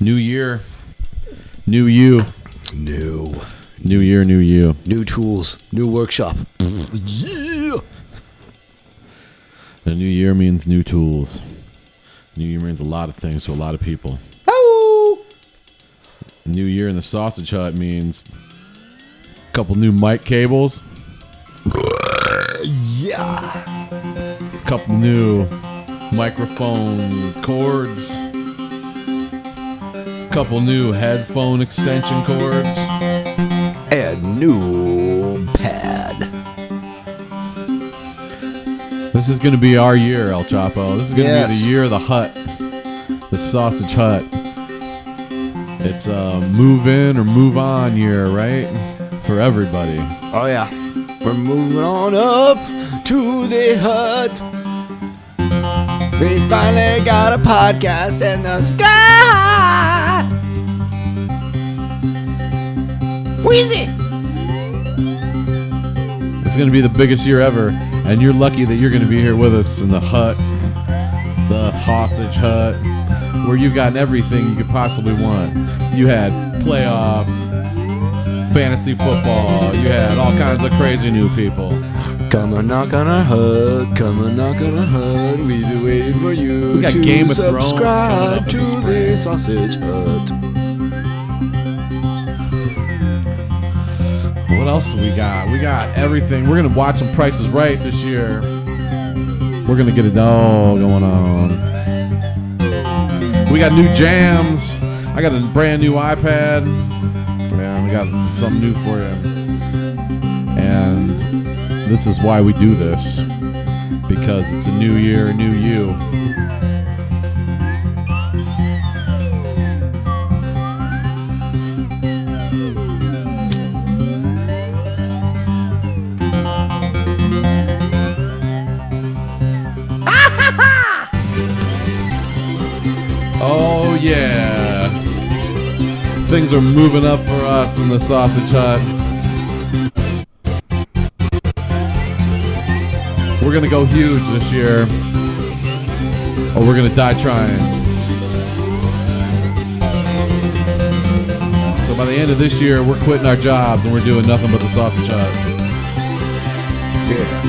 New year, new you. New. New year, new you. New tools. New workshop. yeah. The new year means new tools. New year means a lot of things to a lot of people. Ow. New year in the sausage hut means a couple new mic cables, Yeah. a couple new microphone cords, couple new headphone extension cords. And new pad. This is going to be our year, El Choppo. This is going to be the year of the hut, the sausage hut. It's a move in or move on year, right? For everybody. Oh yeah. We're moving on up to the hut. We finally got a podcast in the sky. Wheezy. It's going to be the biggest year ever, and you're lucky that you're going to be here with us in the hut, the sausage hut, where you've gotten everything you could possibly want. You had playoff, fantasy football, you had all kinds of crazy new people. Come and knock on our hut. Come and knock on our hut. We've been waiting for you We got to Game of Thrones coming up subscribe in to the the sausage hut. What else do we got? We got everything. We're gonna watch some Prices Right this year. We're gonna get it all going on. We got new jams. I got a brand new iPad. Yeah, we got something new for you. And this is why we do this. Because it's a new year, a new you. Oh yeah. Things are moving up for us in the sausage hut. We're gonna go huge this year. Or we're gonna die trying. So by the end of this year, we're quitting our jobs and we're doing nothing but the sausage hut. Yeah.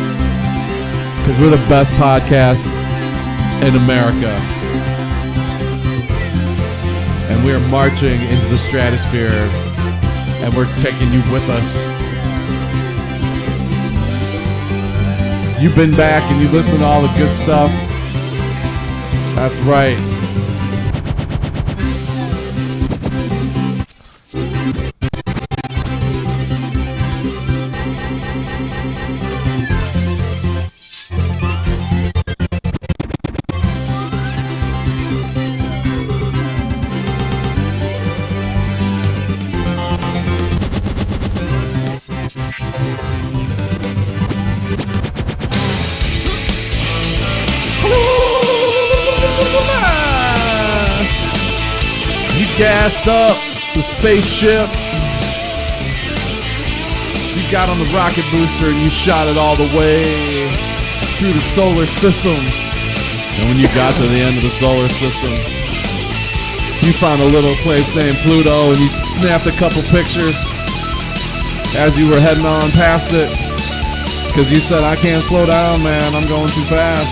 Because we're the best podcast in America. And we're marching into the stratosphere. And we're taking you with us. You've been back and you listen to all the good stuff. That's right. Spaceship. You got on the rocket booster and you shot it all the way through the solar system. And when you got to the end of the solar system, you found a little place named Pluto and you snapped a couple pictures as you were heading on past it. Because you said, I can't slow down, man. I'm going too fast.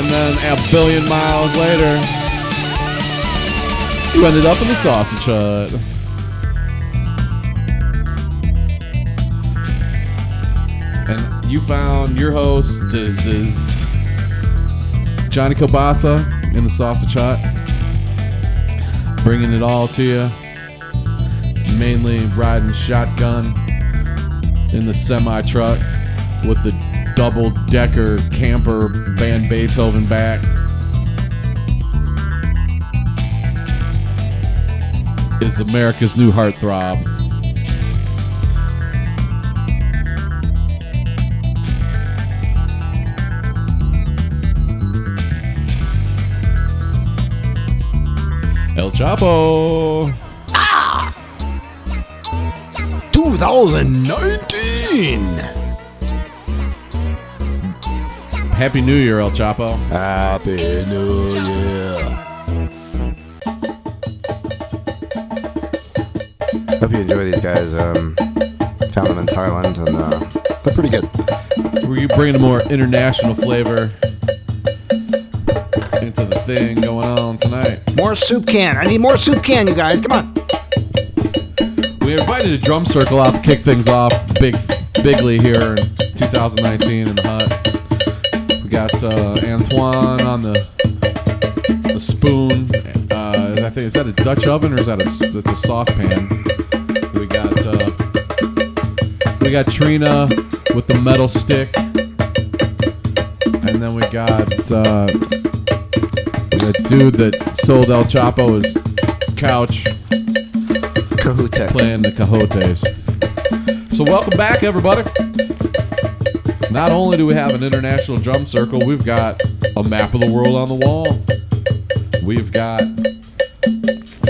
And then a billion miles later, you ended up in the sausage hut. And you found your host is, is Johnny Kobasa in the sausage hut, bringing it all to you. Mainly riding shotgun in the semi truck with the double decker camper Van Beethoven back. Is America's new heartthrob. El Choppo. Ah! 2019. Happy New Year, El Choppo. Happy New Year. Hope enjoy these guys. Um, found them in Thailand, and uh, they're pretty good. Were you bringing a more international flavor into the thing going on tonight. More soup can. I need more soup can, you guys. Come on. We invited a drum circle out to kick things off big, bigly here in 2019 in the hut. We got uh, Antoine on the the spoon. Uh, I think is that a Dutch oven or is that a s- that's a saucepan? We got Trina with the metal stick, and then we got uh, the dude that sold El Choppo his couch Kahootek. playing the cajotes. So welcome back, everybody. Not only do we have an international drum circle, we've got a map of the world on the wall. We've got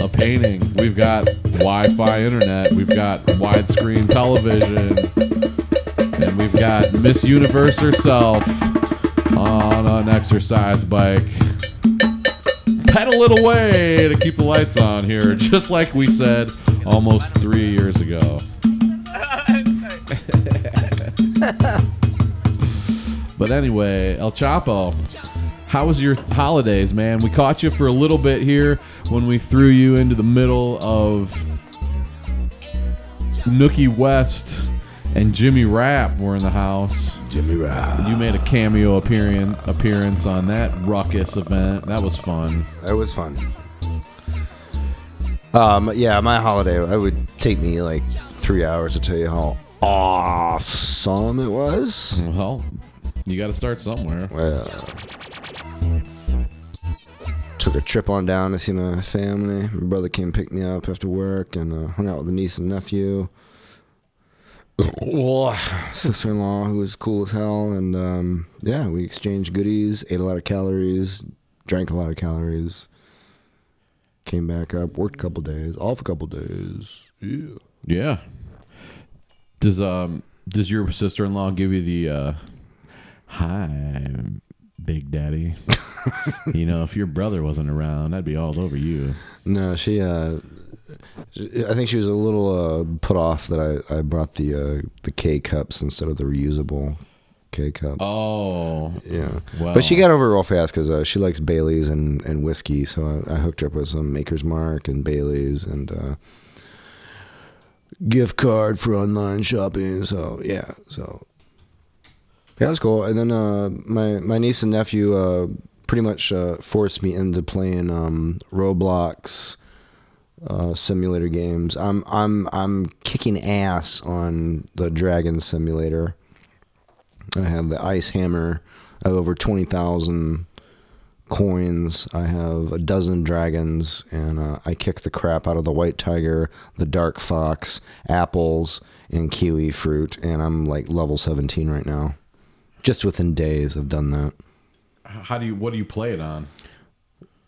a painting. We've got Wi-Fi internet. We've got widescreen television, and we've got Miss Universe herself on an exercise bike. Pedal it away to keep the lights on here, just like we said almost three years ago. but anyway, El Choppo, how was your holidays, man? We caught you for a little bit here when we threw you into the middle of Nookie West and Jimmy Rapp were in the house. Jimmy Rap. You made a cameo appearance appearance on that ruckus event. That was fun. It was fun. Um, yeah, my holiday. It would take me like three hours to tell you how awesome it was. Well, you got to start somewhere. Well, took a trip on down to see my family. My brother came pick me up after work and uh, hung out with the niece and nephew. Sister-in-law who was cool as hell, and um, yeah, we exchanged goodies, ate a lot of calories, drank a lot of calories. Came back up, worked a couple days, off a couple days. Yeah. Yeah. Does um does your sister in law give you the uh hi Big Daddy? you know, if your brother wasn't around, I'd be all over you. No, she. Uh, she- I think she was a little uh, put off that I, I brought the uh, the K cups instead of the reusable K cup. Oh. Yeah, Wow. but she got over it real fast because uh, she likes Bailey's and, and whiskey. So I, I hooked her up with some Maker's Mark and Bailey's and uh, gift card for online shopping. So yeah, so yeah, that's cool. And then uh, my my niece and nephew uh, pretty much uh, forced me into playing um, Roblox uh, simulator games. I'm I'm I'm kicking ass on the Dragon Simulator. I have the Ice Hammer. I have over twenty thousand coins. I have a dozen dragons, and uh, I kick the crap out of the White Tiger, the Dark Fox, apples, and kiwi fruit. And I'm like level seventeen right now. Just within days, I've done that. How do you what do you play it on?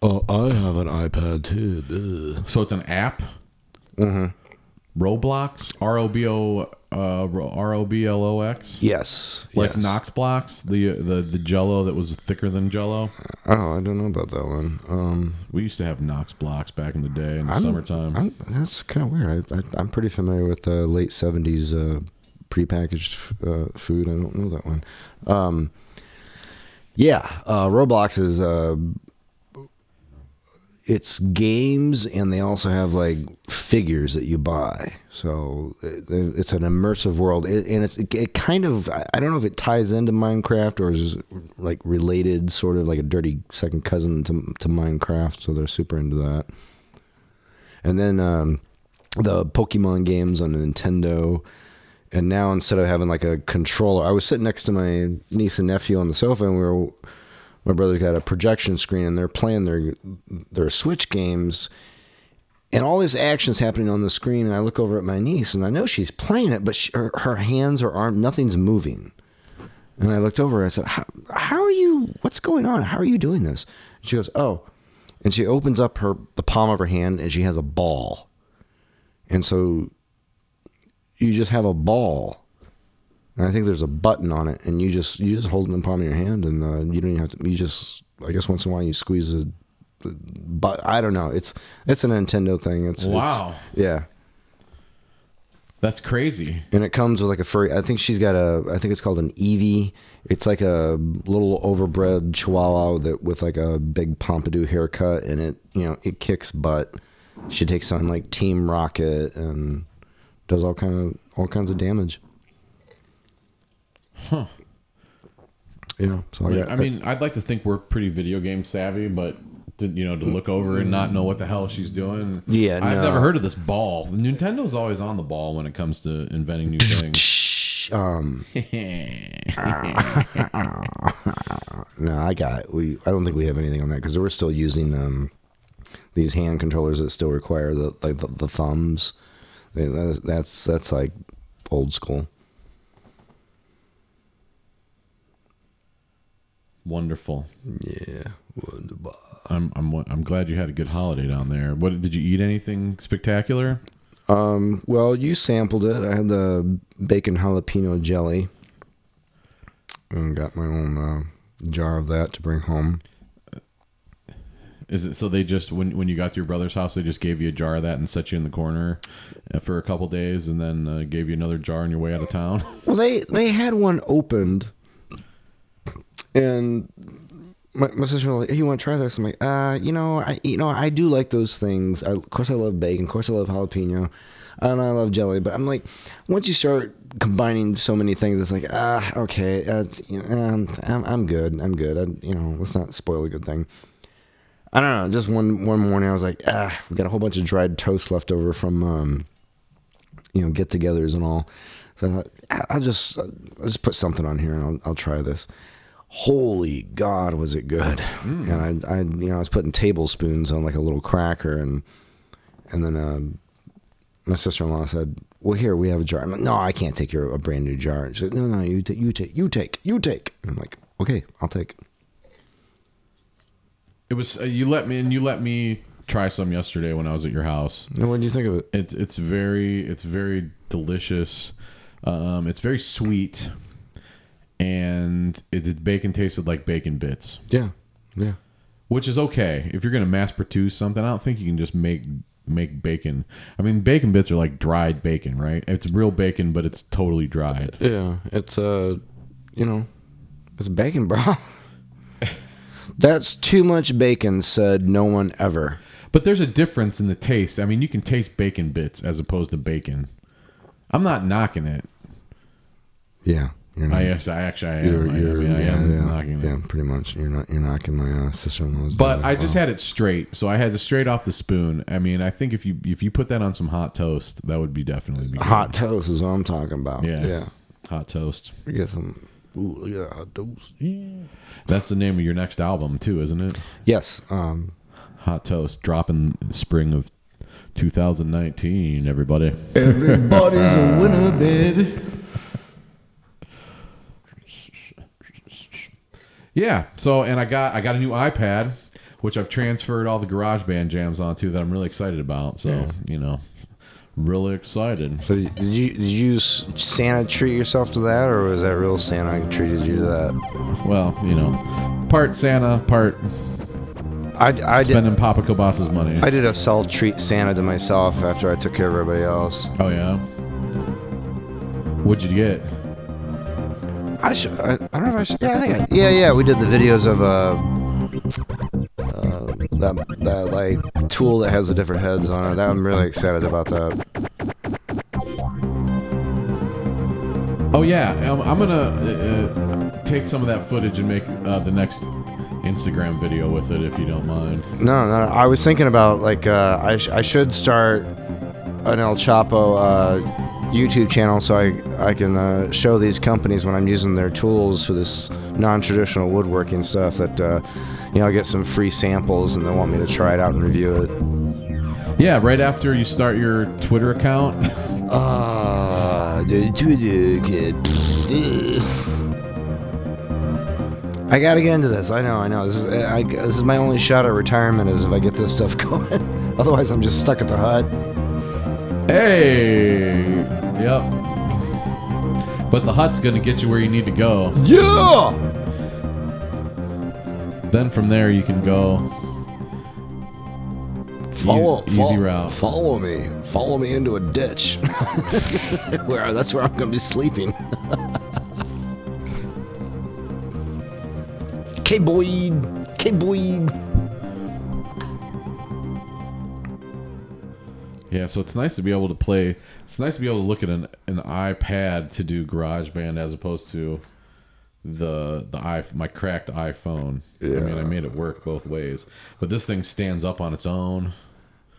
Oh, I have an iPad too. So it's an app? Mm-hmm. Roblox? R O B O uh R O B L O X? Yes. Like yes. Knox Blox, the the the jello that was thicker than jello. Oh, I don't know about that one. Um, We used to have Knox Blox back in the day in the I'm- summertime. I'm, that's kind of weird. I, I'm pretty familiar with the late '70s uh, prepackaged uh, food. I don't know that one. Um, yeah, uh, Roblox is uh, it's games, and they also have like figures that you buy. So it, it's an immersive world, it, and it's it kind of I I don't know if it ties into Minecraft or is like related, sort of like a dirty second cousin to to Minecraft. So they're super into that. And then um, the Pokemon games on Nintendo. And now instead of having like a controller, I was sitting next to my niece and nephew on the sofa, and we were my brother's got a projection screen, and they're playing their their Switch games, and all this action's happening on the screen. And I look over at my niece, and I know she's playing it, but she, her, her hands or arm, nothing's moving. And I looked over, and I said, how, "How are you? What's going on? How are you doing this?" And she goes, "Oh," and she opens up her the palm of her hand, and she has a ball, and so you just have a ball. And I think there's a button on it, and you just you just hold it in the palm of your hand, and uh, you don't even have to. You just I guess once in a while you squeeze a, but I don't know. It's it's a Nintendo thing. It's it's- Wow. yeah. That's crazy. and it comes with like a furry. I think she's got a. I think it's called an Eevee. It's like a little overbred Chihuahua that with like a big pompadour haircut, and it you know it kicks butt. She takes on like Team Rocket and does all kind of all kinds of damage. Huh. Yeah. So I I, mean, got, I mean, I'd like to think we're pretty video game savvy, but to, you know, to look over and not know what the hell she's doing. Yeah, I've no. never heard of this ball. Nintendo's always on the ball when it comes to inventing new things. um, no, I got we. I don't think we have anything on that because we're still using um these hand controllers that still require the like the, the thumbs. They- That's that's like old school. Wonderful. Yeah. Wonderbar. I'm I'm I'm glad you had a good holiday down there. What did you eat? Anything spectacular? Um. Well, you sampled it. I had the bacon jalapeno jelly, and got my own uh, jar of that to bring home. Is it so they just when when you got to your brother's house they just gave you a jar of that and set you in the corner uh, for a couple days and then uh, gave you another jar on your way out of town? Well, they they had one opened, and my, my sister was like, "Hey, you want to try this?" I'm like, "Uh, you know, I you know I do like those things. I, of course, I love bacon. Of course, I love jalapeno, and I love jelly. But I'm like, once you start combining so many things, it's like, ah, okay, uh, know, um, I'm I'm good. I'm good. I, you know, let's not spoil a good thing." I don't know. Just one one morning, I was like, ah, we got a whole bunch of dried toast left over from, um, you know, get-togethers and all. So I thought, "I- I'll just I'll just put something on here and I'll, I'll try this. Holy God, was it good? And I, I, you know, I was putting tablespoons on like a little cracker, and and then um, my sister-in-law said, "Well, here we have a jar." I'm like, "No, I can't take your a brand new jar." And She said, "No, no, you take, you take, you take, you take." And I'm like, "Okay, I'll take." It was uh, you let me and you let me try some yesterday when I was at your house. And what do you think of it? It's it's very it's very delicious. Um, it's very sweet, and it, it bacon tasted like bacon bits, Yeah, yeah. which is okay if you're gonna mass produce something. I don't think you can just make make bacon. I mean, bacon bits are like dried bacon, right? It's real bacon, but it's totally dried. Yeah, it's uh, you know, it's bacon, bro. That's too much bacon, said no one ever. But there's a difference in the taste. I mean, you can taste bacon bits as opposed to bacon. I'm not knocking it. Yeah, you're not. I yes, I actually I am. you're, I, mean, I yeah, am yeah, knocking yeah, pretty much. You're not. You're knocking my uh, sister-in-law's. But. I just Wow. had it straight, so I had it straight off the spoon. I mean, I think if you if you put that on some hot toast, that would be definitely be good. hot toast is what I'm talking about. Yeah. yeah. hot toast. We get some. Ooh, look at that hot toast. That's the name of your next album too, isn't it? Yes. Um. Hot toast, dropping spring of 2019. Everybody. Everybody's a winner, baby. Yeah. So, and I got I got a new iPad, which I've transferred all the GarageBand jams onto that I'm really excited about. So, Yeah. you know, really excited. So did you did you Santa treat yourself to that, or was that real Santa who treated you to that? Well, you know, part Santa, part I, I did. spending Papa Kobas's money. I did a self treat Santa to myself after I took care of everybody else. oh yeah. What'd you get? I should. I, I don't know if I should. Yeah, I think. I, yeah, yeah. We did the videos of uh, uh that that like tool that has the different heads on it. That I'm really excited about that. Oh yeah, um, I'm gonna uh, uh, take some of that footage and make uh, the next Instagram video with it, if you don't mind. No, no. I was thinking about like uh, I sh- I should start an El Choppo uh, YouTube channel so I I can uh, show these companies when I'm using their tools for this non-traditional woodworking stuff that uh, you know I get some free samples and they want me to try it out and review it. Yeah, right after you start your Twitter account. Ah, the Twitter kid. I gotta get into this. I know, I know. This is I, this is my only shot at retirement is if I get this stuff going. Otherwise, I'm just stuck at the hut. hey, yep. But the hut's gonna get you where you need to go. Yeah. Then from there you can go Follow, easy follow, route. Follow me. Follow me into a ditch. where that's where I'm gonna be sleeping. K Boyd. Yeah, so it's nice to be able to play. It's nice to be able to look at an, an iPad to do GarageBand as opposed to the the i my cracked iPhone. Yeah. I mean, I made it work both ways, but this thing stands up on its own.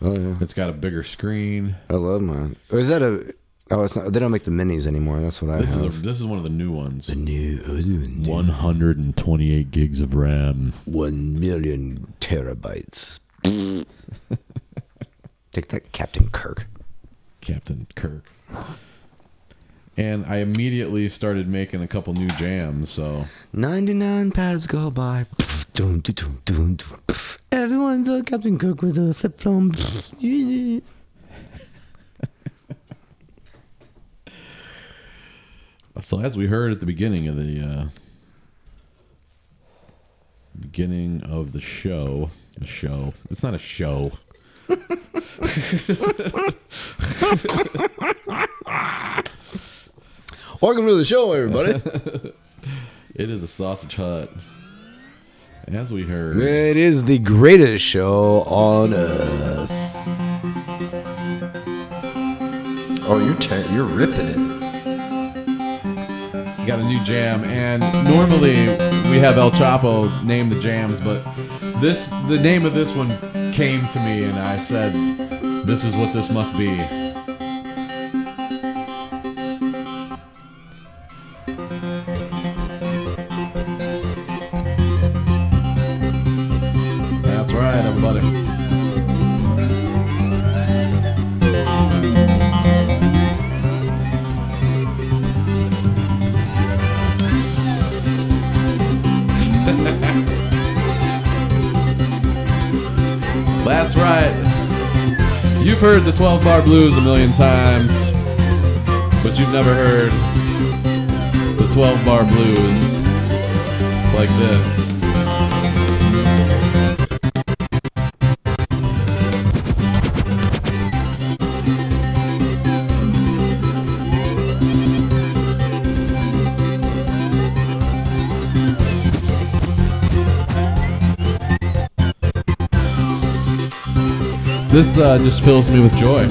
Oh yeah. It's got a bigger screen. I love mine. Or is that a? Oh, it's not. They don't make the minis anymore. That's what I This have. is a, this is one of the new ones. the new, oh, new 128 gigs of RAM. one million terabytes. Take that, Captain Kirk. Captain Kirk. And I immediately started making a couple new jams. So 99 pads go by. Pff, dun, dun, dun, dun, dun. Everyone's a Captain Kirk with a flip yeah. So as we heard at the beginning of the uh, beginning of the show, the show. It's not a show. Welcome to the show, everybody. It is a sausage hut. As we heard, it is the greatest show on earth. Oh, you're te- you're ripping it. got a new jam, and normally we have El Choppo name the jams, but this the name of this one came to me, and I said, "This is what this must be." Heard the 12 bar blues a million times, but you've never heard the 12 bar blues like this. This uh, just fills me with joy.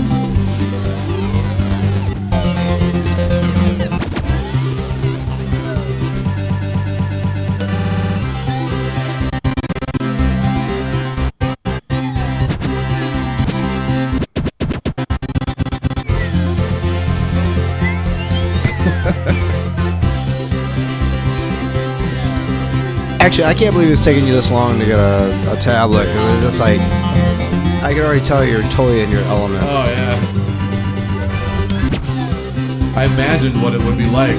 Actually, I can't believe it's taking you this long to get a, a tablet. It's just like I can already tell you're totally in your element. Oh yeah. I imagined what it would be like.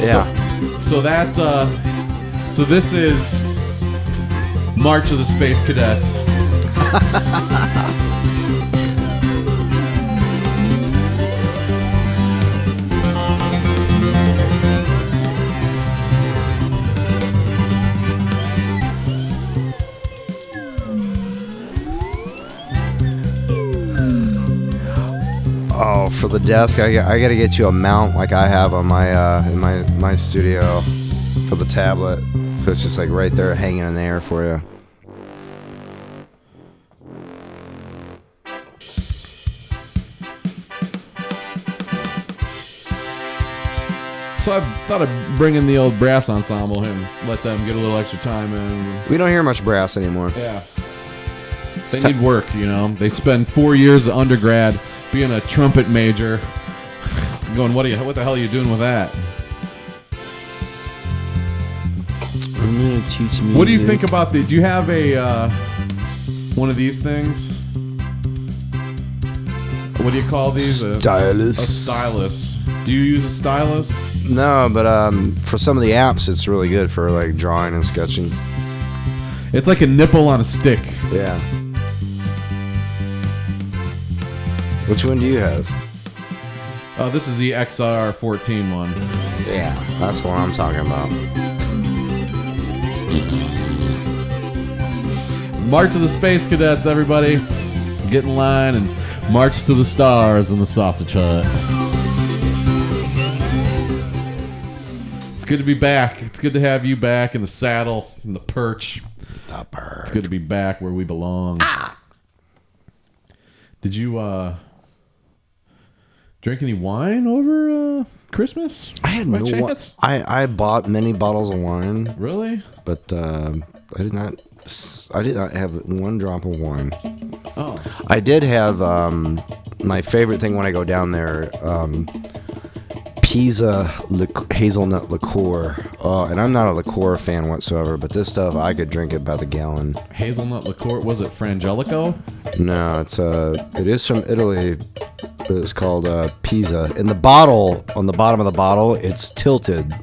yeah. So that uh so this is March of the Space Cadets. for the desk, I, I got to get you a mount like I have on my uh, in my my studio for the tablet. So it's just like right there, hanging in the air for you. So I thought I'd bring in the old brass ensemble and let them get a little extra time in. We don't hear much brass anymore. Yeah. They need work, you know. They spend four years of undergrad being a trumpet major. Going, what are you? What the hell are you doing with that? I'm gonna teach me. What do you think about the? Do you have a uh, one of these things? What do you call these? A- stylus? A stylus. Do you use a stylus? No, but um, for some of the apps, it's really good for like drawing and sketching. It's like a nipple on a stick. Yeah. Which one do you have? Uh, this is the XR14 one. Yeah, that's what I'm talking about. March of the Space Cadets, everybody. Get in line and march to the stars in the sausage hut. It's good to be back. It's good to have you back in the saddle, in the perch. The perch. It's good to be back where we belong. Ah! Did you uh drink any wine over uh Christmas? I had no. Chance? I I bought many bottles of wine, Really? but um, I did not. s- I did not have one drop of wine. Oh. I did have um, my favorite thing when I go down there. Um, Pisa lic- hazelnut liqueur, uh, and I'm not a liqueur fan whatsoever. But this stuff, I could drink it by the gallon. Hazelnut liqueur. Was it Frangelico? No, it's uh, it is from Italy. But it's called uh, Pisa. In the bottle, on the bottom of the bottle, it's tilted.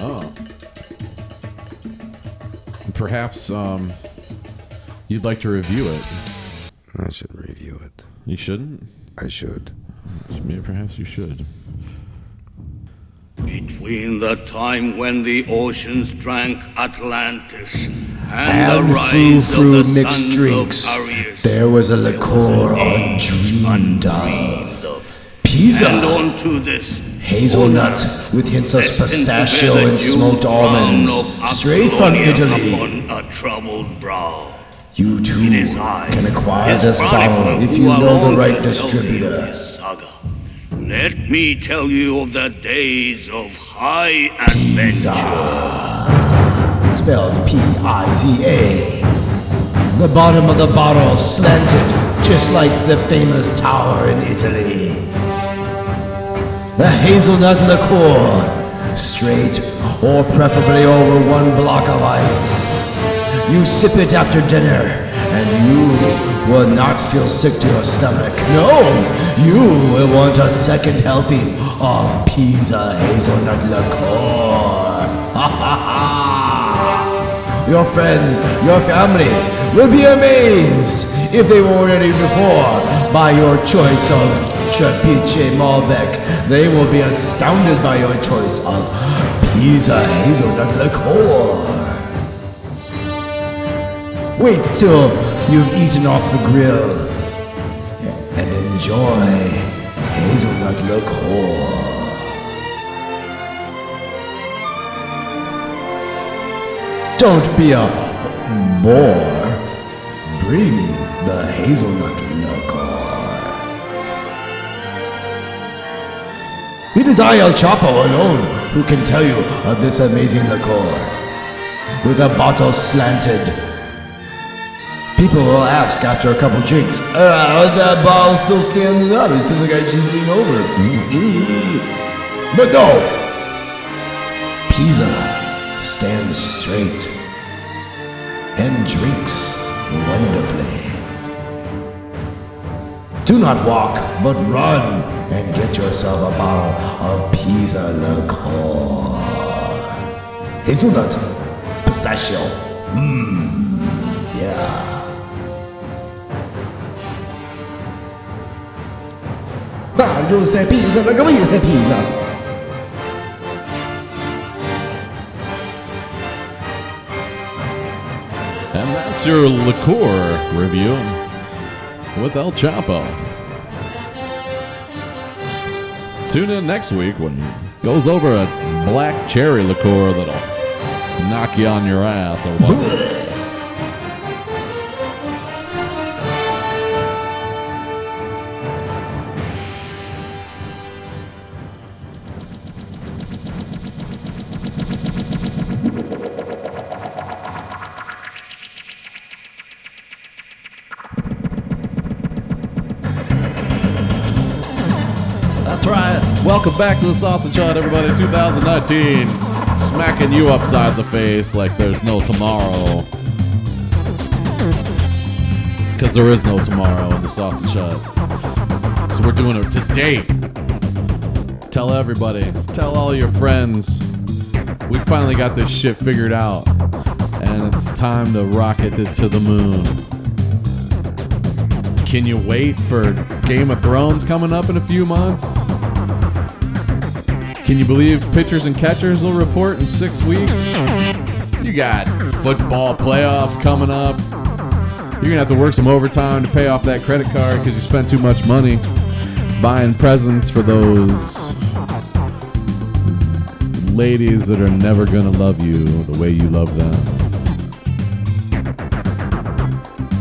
Oh. Perhaps um, you'd like to review it. I should review it. You shouldn't. I should. Maybe perhaps you should. Between the time when the oceans drank Atlantis and, And the rise through of the mixed sons drinks, of Aryas, there was a there liqueur an age undreamed of. Pisa, And on to this hazelnut with hints of pistachio and smoked almonds, straight from Italy. Upon a troubled brow. You too It is can acquire this bottle if you know the right can tell distributor. Let me tell you of the days of high adventure. Spelled P-I-Z-A. The bottom of the bottle slanted, just like the famous tower in Italy. The hazelnut liqueur, straight or preferably over one block of ice. You sip it after dinner, and you will not feel sick to your stomach. No, you will want a second helping of Pisa hazelnut liqueur. Ha ha ha! Your friends, your family will be amazed if they were already before by your choice of Trapiche Malbec. They will be astounded by your choice of Pisa hazelnut liqueur. Wait till you've eaten off the grill and enjoy hazelnut liqueur. Don't be a bore. Bring the hazelnut liqueur. It is I, El Choppo, alone who can tell you of this amazing liqueur. With a bottle slanted. People will ask after a couple drinks, uh, that bottle still standing up? It's like I should lean over. but no! Pisa stands straight and drinks wonderfully. Do not walk, but run and get yourself a bottle of Pisa liqueur. Hazelnut, pistachio, mmm, Pizza, la voglio se pizza. And that's your liqueur review with El Choppo. Tune in next week when he goes over a black cherry liqueur that'll knock you on your ass or. Welcome back to the Sausage Hut, everybody. 2019. Smacking you upside the face like there's no tomorrow. Because there is no tomorrow in the Sausage Hut. So we're doing it today. Tell everybody. Tell all your friends. We finally got this shit figured out. And it's time to rocket it to the moon. Can you wait for Game of Thrones coming up in a few months? Can you believe pitchers and catchers will report in six weeks? You got football playoffs coming up. You're gonna have to work some overtime to pay off that credit card because you spent too much money buying presents for those ladies that are never gonna love you the way you love them.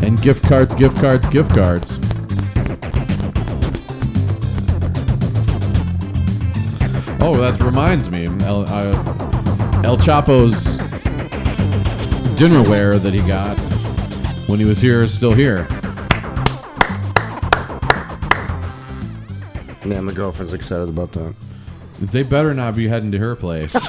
And gift cards, gift cards, gift cards. Oh, that reminds me. El, uh, El Choppo's dinnerware that he got when he was here is still here. Yeah, my girlfriend's excited about that. They better not be heading to her place.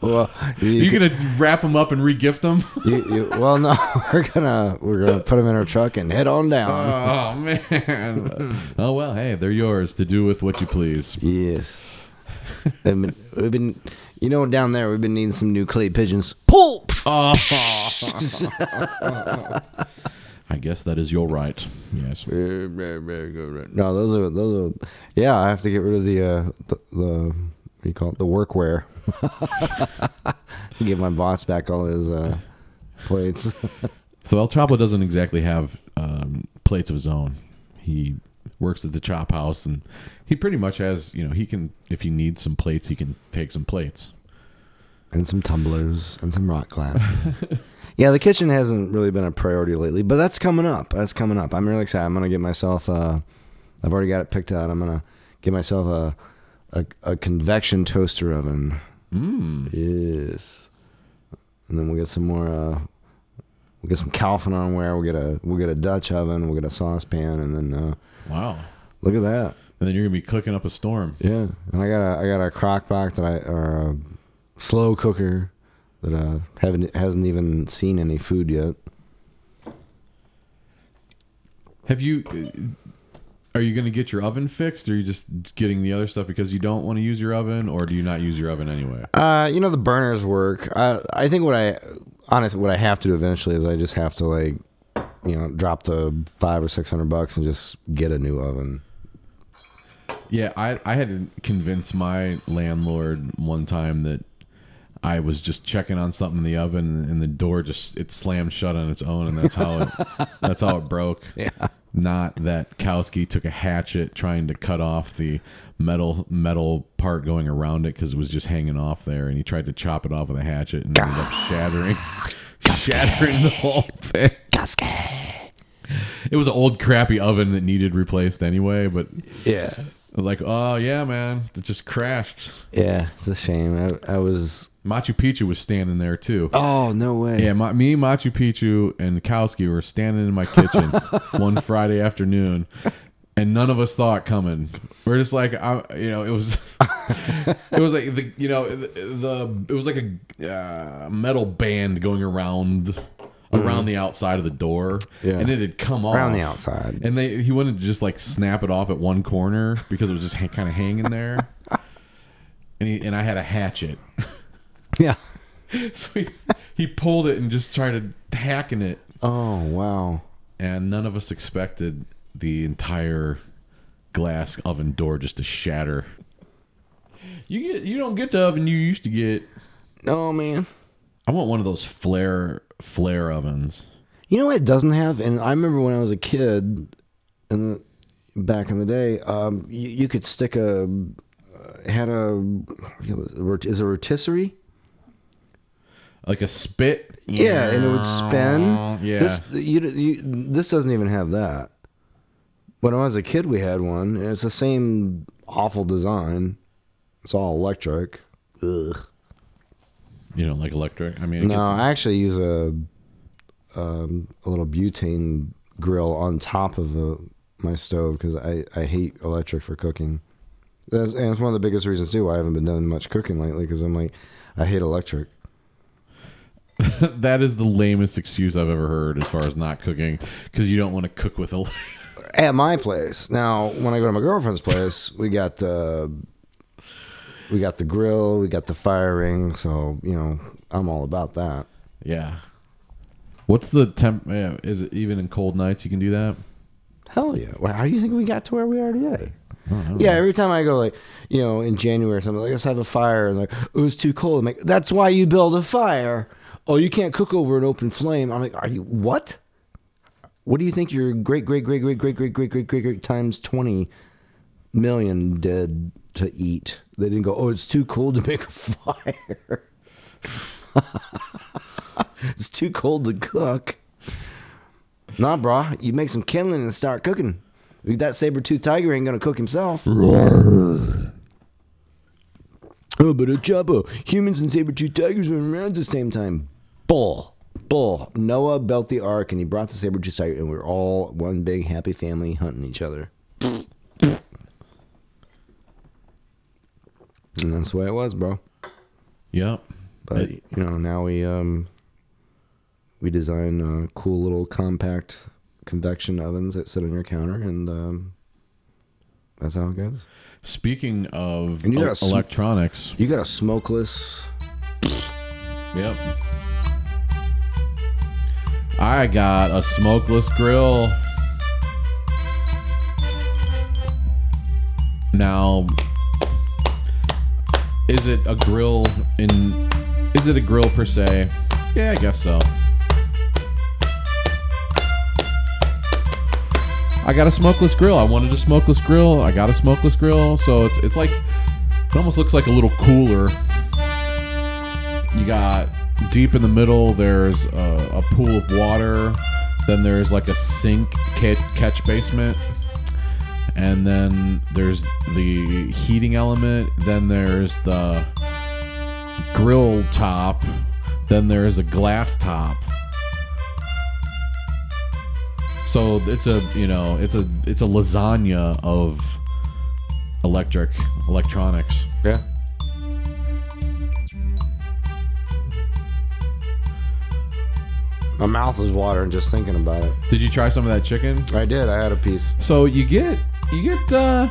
Well, you, you gonna wrap them up and re-gift them? you, you, well, no, we're gonna we're gonna put them in our truck and head on down. Oh man. oh well, hey, they're yours to do with what you please. yes, I've been, we've been, you know, down there we've been needing some new clay pigeons. Pull. Oh. I guess that is your right. Yes. Very very good right. No, those are those are. Yeah, I have to get rid of the uh, the, the what do you call it? The workwear. Give my boss back all his uh, plates. So El Choppo doesn't exactly have um, plates of his own. He works at the chop house, and he pretty much has, you know, he can if he needs some plates, he can take some plates. and some tumblers and some rock glasses. yeah, the kitchen hasn't really been a priority lately, but that's coming up. That's coming up. I'm really excited. I'm gonna get myself. Uh, I've already got it picked out. I'm gonna get myself a a, a convection toaster oven. Mm. Yes, and then we'll get some more. Uh, we'll get some Calphalonware. We'll get a we'll get a Dutch oven. We'll get a saucepan, and then uh, Wow. look at that. And then you're gonna be cooking up a storm. Yeah, and I got a I got a crock pot that I or a slow cooker that uh haven't hasn't even seen any food yet. Have you? Are you gonna get your oven fixed, or are you just getting the other stuff because you don't want to use your oven, or do you not use your oven anyway? Uh, you know the burners work. I I think what I honestly what I have to do eventually is I just have to like you know drop the five or six hundred bucks and just get a new oven. Yeah, I I had to convince my landlord one time that I was just checking on something in the oven and the door just it slammed shut on its own and that's how it that's how it broke. Yeah. Not that Kowski took a hatchet trying to cut off the metal metal part going around it because it was just hanging off there and he tried to chop it off with a hatchet and ended up shattering shattering the whole thing. Kowski. It was an old crappy oven that needed replaced anyway, but Yeah. Like, oh yeah, man, it just crashed. Yeah, it's a shame. I, I was. Machu Picchu was standing there too. Oh no way. Yeah, my, me, Machu Picchu, and Kowski were standing in my kitchen one Friday afternoon, and none of us saw it coming. We're just like, I, you know, it was, it was like the, you know, the, the it was like a uh, metal band going around, around mm-hmm. the outside of the door, Yeah. and it had come off Around the outside. and they he wanted to just like snap it off at one corner because it was just ha- kind of hanging there. And he, and I had a hatchet, Yeah. so he, he pulled it and just tried to hacking it, Oh wow. and none of us expected the entire glass oven door just to shatter. You get you don't get the oven you used to get. Oh man. I want one of those flare flare ovens. You know what it doesn't have? And I remember when I was a kid, and back in the day, um, you, you could stick a uh, had a is a rotisserie. Like a spit. Yeah, and it would spin. Yeah. This you, you this doesn't even have that. When I was a kid, we had one. And it's the same awful design. It's all electric. Ugh. You don't like electric? I mean, No, gets- I actually use a um, a little butane grill on top of the, my stove because I, I hate electric for cooking. That's, and it's one of the biggest reasons too why I haven't been doing much cooking lately because I'm like I hate electric. that is the lamest excuse I've ever heard as far as not cooking because you don't want to cook with a. At my place now, when I go to my girlfriend's place, we got the we got the grill, we got the fire ring, so you know I'm all about that. yeah. What's the temp? Yeah, is it even in cold nights you can do that? Hell yeah! Well, how do you think we got to where we are today? Yeah, every time I go like, you know, in January or something, like let's have a fire, and like it was too cold. I'm like, that's why you build a fire. Oh, you can't cook over an open flame. I'm like, are you what? What do you think your great great great great great great great great great great times twenty million did to eat? They didn't go. Oh, it's too cold to make a fire. it's too cold to cook. Nah, brah, you make some kindling and start cooking. That saber tooth tiger ain't gonna cook himself. Oh, but a chopper. Humans and saber tooth tigers were around at the same time. Bull. Bull. Noah built the ark and he brought the saber tooth tiger, and we are all one big happy family hunting each other. And that's the way it was, bro. Yep. But you know, now we um we design uh, cool little compact convection ovens that sit on your counter, and um, that's how it goes. Speaking of you el- sm- electronics, You got a smokeless. yep. I got a smokeless grill. Now, is it a grill in? Is it a grill per se? Yeah, I guess so. I got a smokeless grill. I wanted a smokeless grill. I got a smokeless grill. So it's it's like it almost looks like a little cooler. You got deep in the middle. There's a, a pool of water. Then there's like a sink catch, catch basement. And then there's the heating element. Then there's the grill top. Then there's a glass top. So it's a you know it's a it's a lasagna of electric electronics. Yeah. My mouth is watering just thinking about it. Did you try some of that chicken? I did. I had a piece. So you get you get uh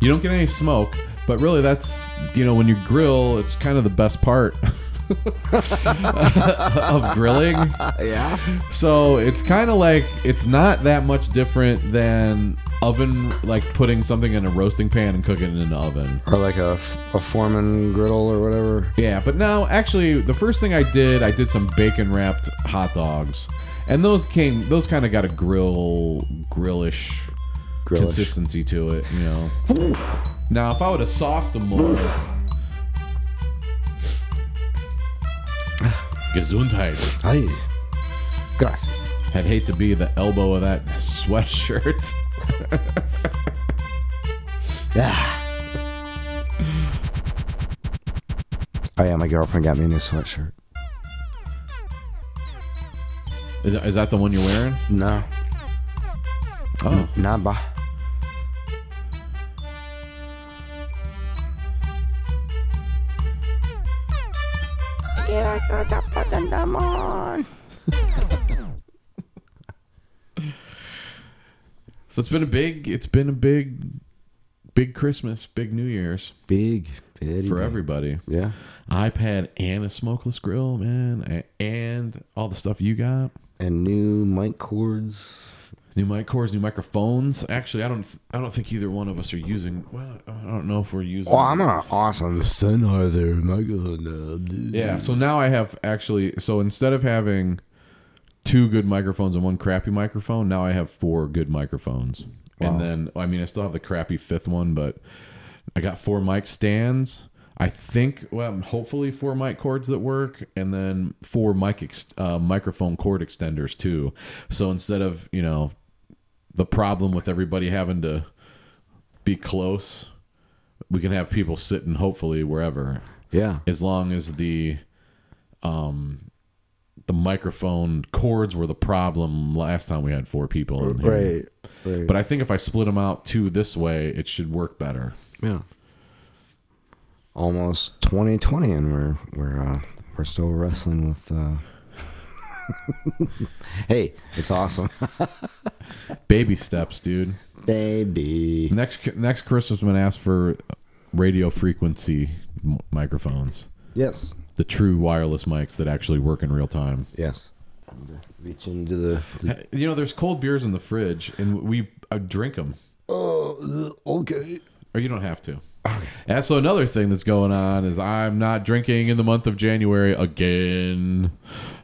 you don't get any smoke, but really that's you know when you grill, it's kind of the best part of grilling. Yeah. So it's kind of like it's not that much different than oven like putting something in a roasting pan and cooking it in an oven. Or like a, a Foreman griddle or whatever. Yeah, but now actually the first thing I did, I did some bacon wrapped hot dogs. And those came those kind of got a grill grillish Grillish. consistency to it, you know. Now, if I would have sauced them more, Gesundheit. Ay. Gracias. I'd hate to be the elbow of that sweatshirt. Yeah. Oh yeah, my girlfriend got me a new sweatshirt. Is, is that the one you're wearing? No. Oh, Nah, bah. So it's been a big, it's been a big, big Christmas, big New Year's Big, for big. everybody. Yeah. iPad and a smokeless grill, man, and all the stuff you got. And new mic cords. New mic cords, new microphones. Actually, I don't, I don't think either one of us are using. Well, I don't know if we're using. Oh, I'm an awesome Sennheiser microphone knob, dude. Yeah. So now I have actually. So instead of having two good microphones and one crappy microphone, now I have four good microphones. And then I mean I still have the crappy fifth one, but I got four mic stands. I think well, hopefully four mic cords that work, and then four mic ex- uh, microphone cord extenders too. So instead of you know the problem with everybody having to be close, we can have people sitting hopefully wherever Yeah. as long as the um the microphone cords were the problem last time we had four people in here. Right. Right. But I think if I split them out two this way, it should work better. yeah. Almost 2020, and we're we're uh, we're still wrestling with. Uh... hey, it's awesome, Baby steps, dude. baby. Next next Christmas, I'm gonna ask for radio frequency m- microphones, Yes. the true wireless mics that actually work in real time. Yes. Reach into the. the You know, there's cold beers in the fridge, and we I drink them. oh, uh, okay. Or you don't have to. And so another thing that's going on is I'm not drinking in the month of January again.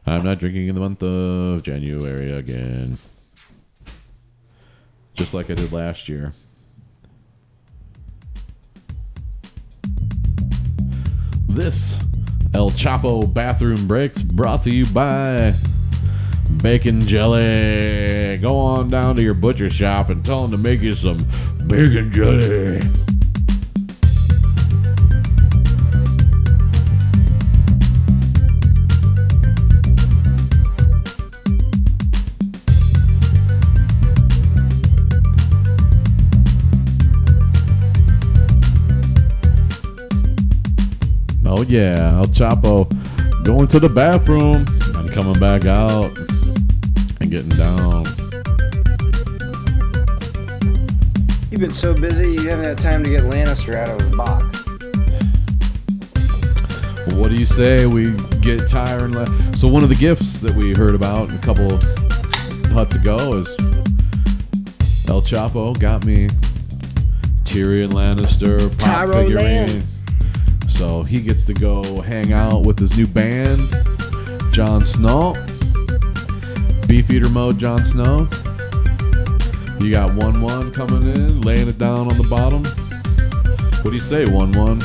I'm not drinking in the month of January again. Just like I did last year. This El Choppo bathroom breaks brought to you by Bacon Jelly. Go on down to your butcher shop and tell them to make you some bacon jelly. Oh yeah, El Choppo going to the bathroom and coming back out and getting down. You've been so busy, you haven't had time to get Lannister out of his box. What do you say we get Tyr and so one of the gifts that we heard about a couple of huts ago is El Choppo got me Tyrion Lannister pop Tyro figurine. Land. So he gets to go hang out with his new band, Jon Snow. Beefeater mode, Jon Snow. You got one one coming in, laying it down on the bottom. What do you say, one one?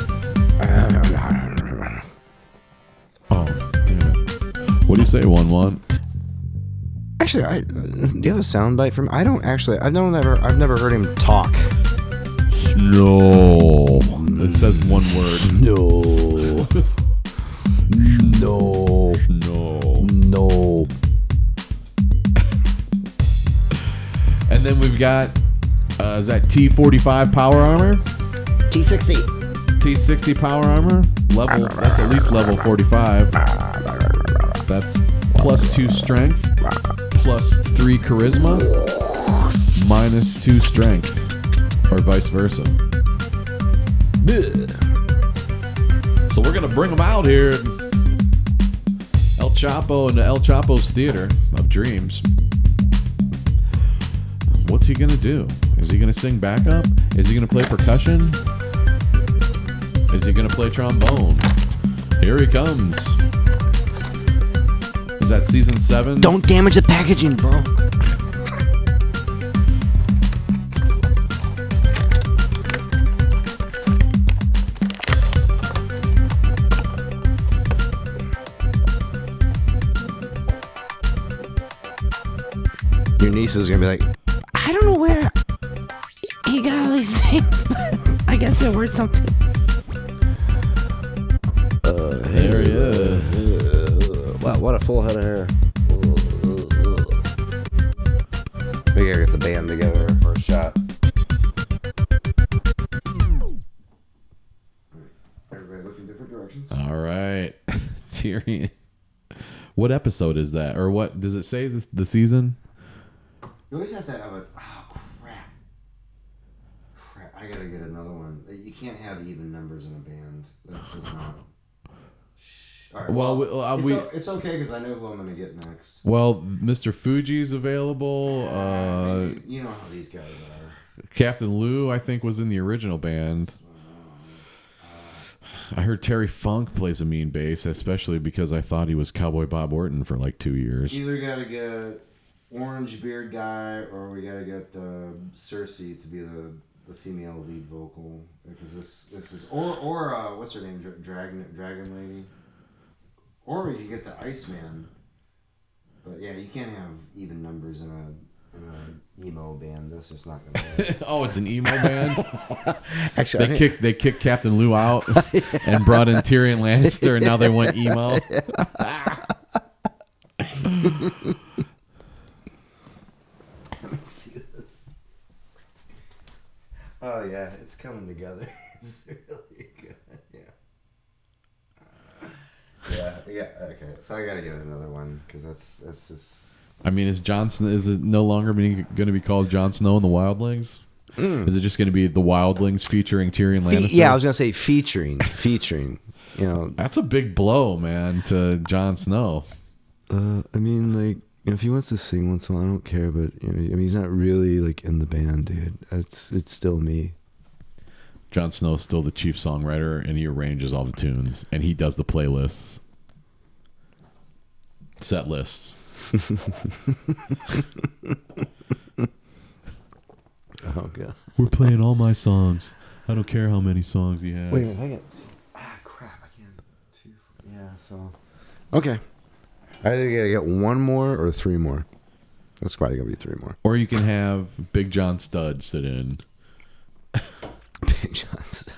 Oh, damn it. What do you say, one one? Actually, I, do you have a soundbite from? I don't actually. I don't ever. I've never heard him talk. Snow. It says one word. No. no. No. No. And then we've got uh, is that T45 power armor? T60. T60 power armor. Level that's at least level 45. That's plus two strength, plus three charisma, minus two strength, or vice versa. So we're gonna bring them out here. El Choppo and El Choppo's Theater of Dreams. What's he gonna do? Is he gonna sing backup? Is he gonna play percussion? Is he gonna play trombone? Here he comes. Is that season seven? Don't damage the packaging, bro. Niece is gonna be like, I don't know where he got all these things, but I guess they're worth something. Uh, there he is. "Wow, what a full head of hair." We gotta get the band together for a shot. Everybody looking different directions. All right, Tyrion. What episode is that, or what does it say? The, the season? You always have to have a. Oh crap! Crap! I gotta get another one. You can't have even numbers in a band. That's just not. Shh. All right. Well, we- uh, it's, we- o- it's okay because I know who I'm gonna get next. Well, Mr. Fuji's available. Uh, These- you know how these guys are. Captain Lou, I think, was in the original band. I heard Terry Funk plays a mean bass, especially because I thought he was Cowboy Bob Orton for like two years. Either gotta get orange beard guy or we gotta get uh, Cersei to be the the female lead vocal because this this is or or uh, what's her name dragon dragon lady? Or we could get the Iceman. But yeah you can't have even numbers in a in a emo band. That's just not gonna work. Oh, it's an emo band. actually They kicked they kicked Captain Lou out and brought in Tyrion Lannister, and now they went emo. see this oh yeah it's coming together it's really good yeah yeah yeah okay so I gotta get another one because that's that's just I mean, is Johnson is it no longer going to be called Jon Snow and the Wildlings? Is it just going to be the Wildlings featuring Tyrion Fe- Lannister? yeah, I was gonna say featuring, featuring. You know, That's a big blow, man, to Jon Snow. uh, I mean, like You know, if he wants to sing once in a while, I don't care. But you know, I mean, he's not really like in the band, dude. It's it's still me. Jon Snow's still the chief songwriter, and he arranges all the tunes, and he does the playlists, set lists. Oh god. We're playing all my songs. I don't care how many songs he has. Wait a minute, I get ah crap. I can't. Two. Yeah. So. Okay. I either gotta get one more or three more. That's probably gonna be three more. Or you can have Big John Studd sit in. Big shots.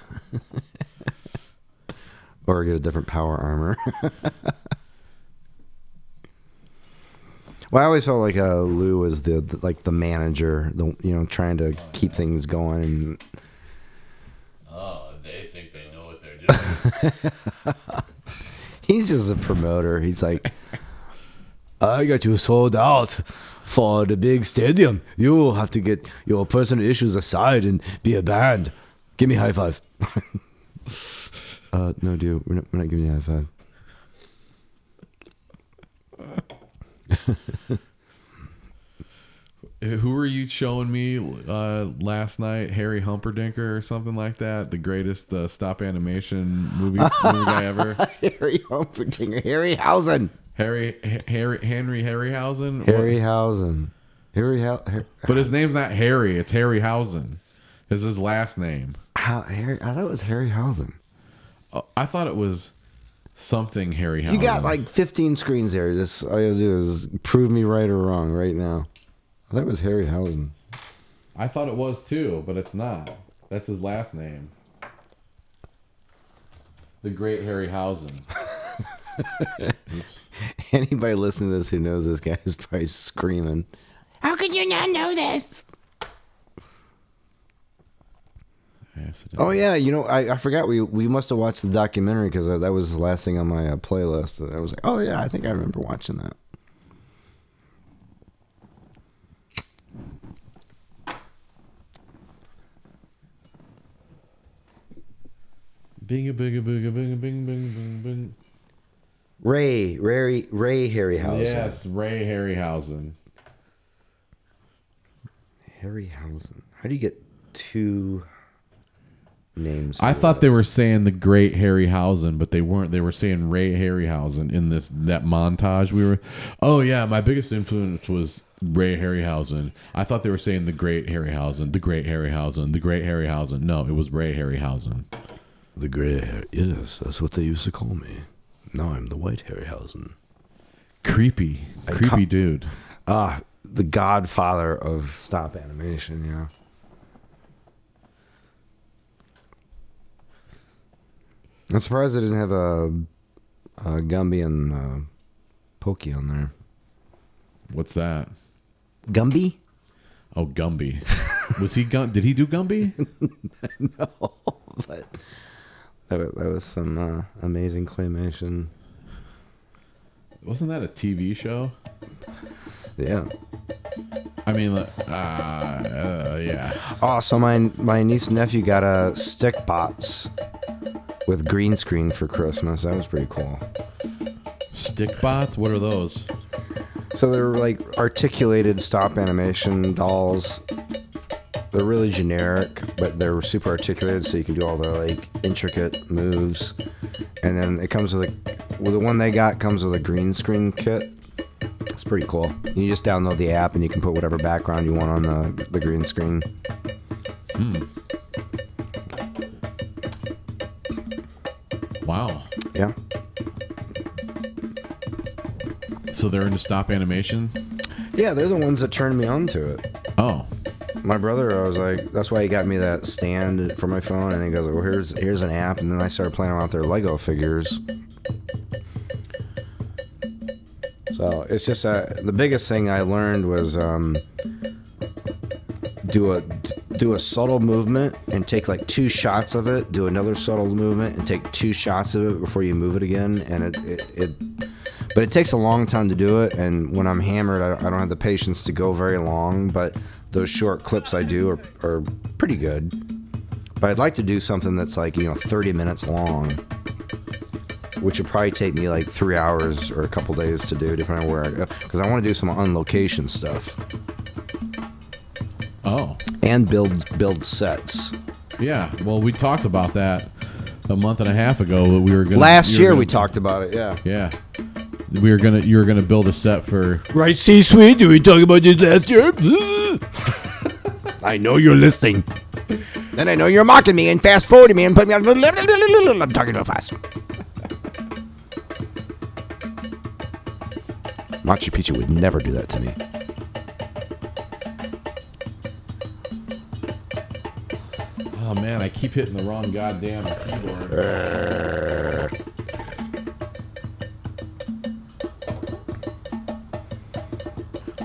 or get a different power armor. well, I always felt like uh, Lou was the, the like the manager, the you know trying to keep things going. Oh, they think they know what they're doing. He's just a promoter. He's like, I got you sold out for the big stadium. You have to get your personal issues aside and be a band. Give me a high five. uh, no, dude, we're not, we're not giving you a high five. Who were you showing me uh, last night? Harry Humperdinker or something like that? The greatest uh, stop animation movie, movie guy ever? Harry Humperdinger, Harryhausen. Harry Harry Henry Harryhausen. Harryhausen. Harry, Har- Har- But his name's not Harry. It's Harryhausen. Is his last name? how, Harry, I thought it was Harryhausen. Uh, I thought it was something Harryhausen. You got like 15 screens there. Just all you have to do is prove me right or wrong right now. I thought it was Harryhausen. I thought it was too, but it's not. That's his last name. The Great Harryhausen. Anybody listening to this who knows this guy is probably screaming. How could you not know this? Oh yeah, you know I, I forgot we we must have watched the documentary because that was the last thing on my uh, playlist. I was like, oh yeah, I think I remember watching that. Binga binga binga binga bing bing bing bing. Ray Ray Ray Harryhausen. Yes, Ray Harryhausen. Harryhausen. How do you get two names? I for thought they were saying the Great Harryhausen, but they weren't. They were saying Ray Harryhausen in this that montage. We were, oh yeah, my biggest influence was Ray Harryhausen. I thought they were saying the Great Harryhausen, the Great Harryhausen, the Great Harryhausen. No, it was Ray Harryhausen. the gray hair. Yes, that's what they used to call me. Now I'm the white Harryhausen. Creepy, I creepy dude. Ah, the godfather of stop animation. Yeah. I'm surprised they didn't have a, a Gumby and uh, Pokey on there. What's that? Gumby? Oh, Gumby. was he Gum? Did he do Gumby? No, but that was, that was some uh, amazing claymation. Wasn't that a TV show? Yeah. I mean, uh, uh, yeah. Oh, so my my niece and nephew got a stick bots with green screen for Christmas. That was pretty cool. Stick bots. What are those? So they're like articulated stop animation dolls. They're really generic, but they're super articulated, so you can do all the like intricate moves. And then it comes with a, well, the one they got comes with a green screen kit. It's pretty cool. You just download the app and you can put whatever background you want on the the green screen. Hmm. Wow. Yeah. So they're into stop animation. Yeah, they're the ones that turned me on to it. Oh, My brother, I was like, that's why he got me that stand for my phone, and he goes, "Well, here's here's an app," and then I started playing around with their Lego figures. So it's just uh, the biggest thing I learned was um, do a do a subtle movement and take like two shots of it. Do another subtle movement and take two shots of it before you move it again, and it it. it but it takes a long time to do it, and when I'm hammered, I don't, I don't have the patience to go very long. But those short clips I do are, are pretty good. But I'd like to do something that's like you know 30 minutes long. which would probably take me like three hours or a couple days to do, depending on where I go, because I want to do some on location stuff Oh, and build build sets. yeah. Well, we talked about that a month and a half ago. That we were gonna Last you were year gonna- we talked about it. Yeah. Yeah, we were gonna. You were gonna build a set for. Right, C Suite? Did we talk about this last year? I know you're listening. Then I know you're mocking me and fast forwarding me and putting me on. I'm talking too fast. Machu Picchu would never do that to me. Oh man, I keep hitting the wrong goddamn keyboard.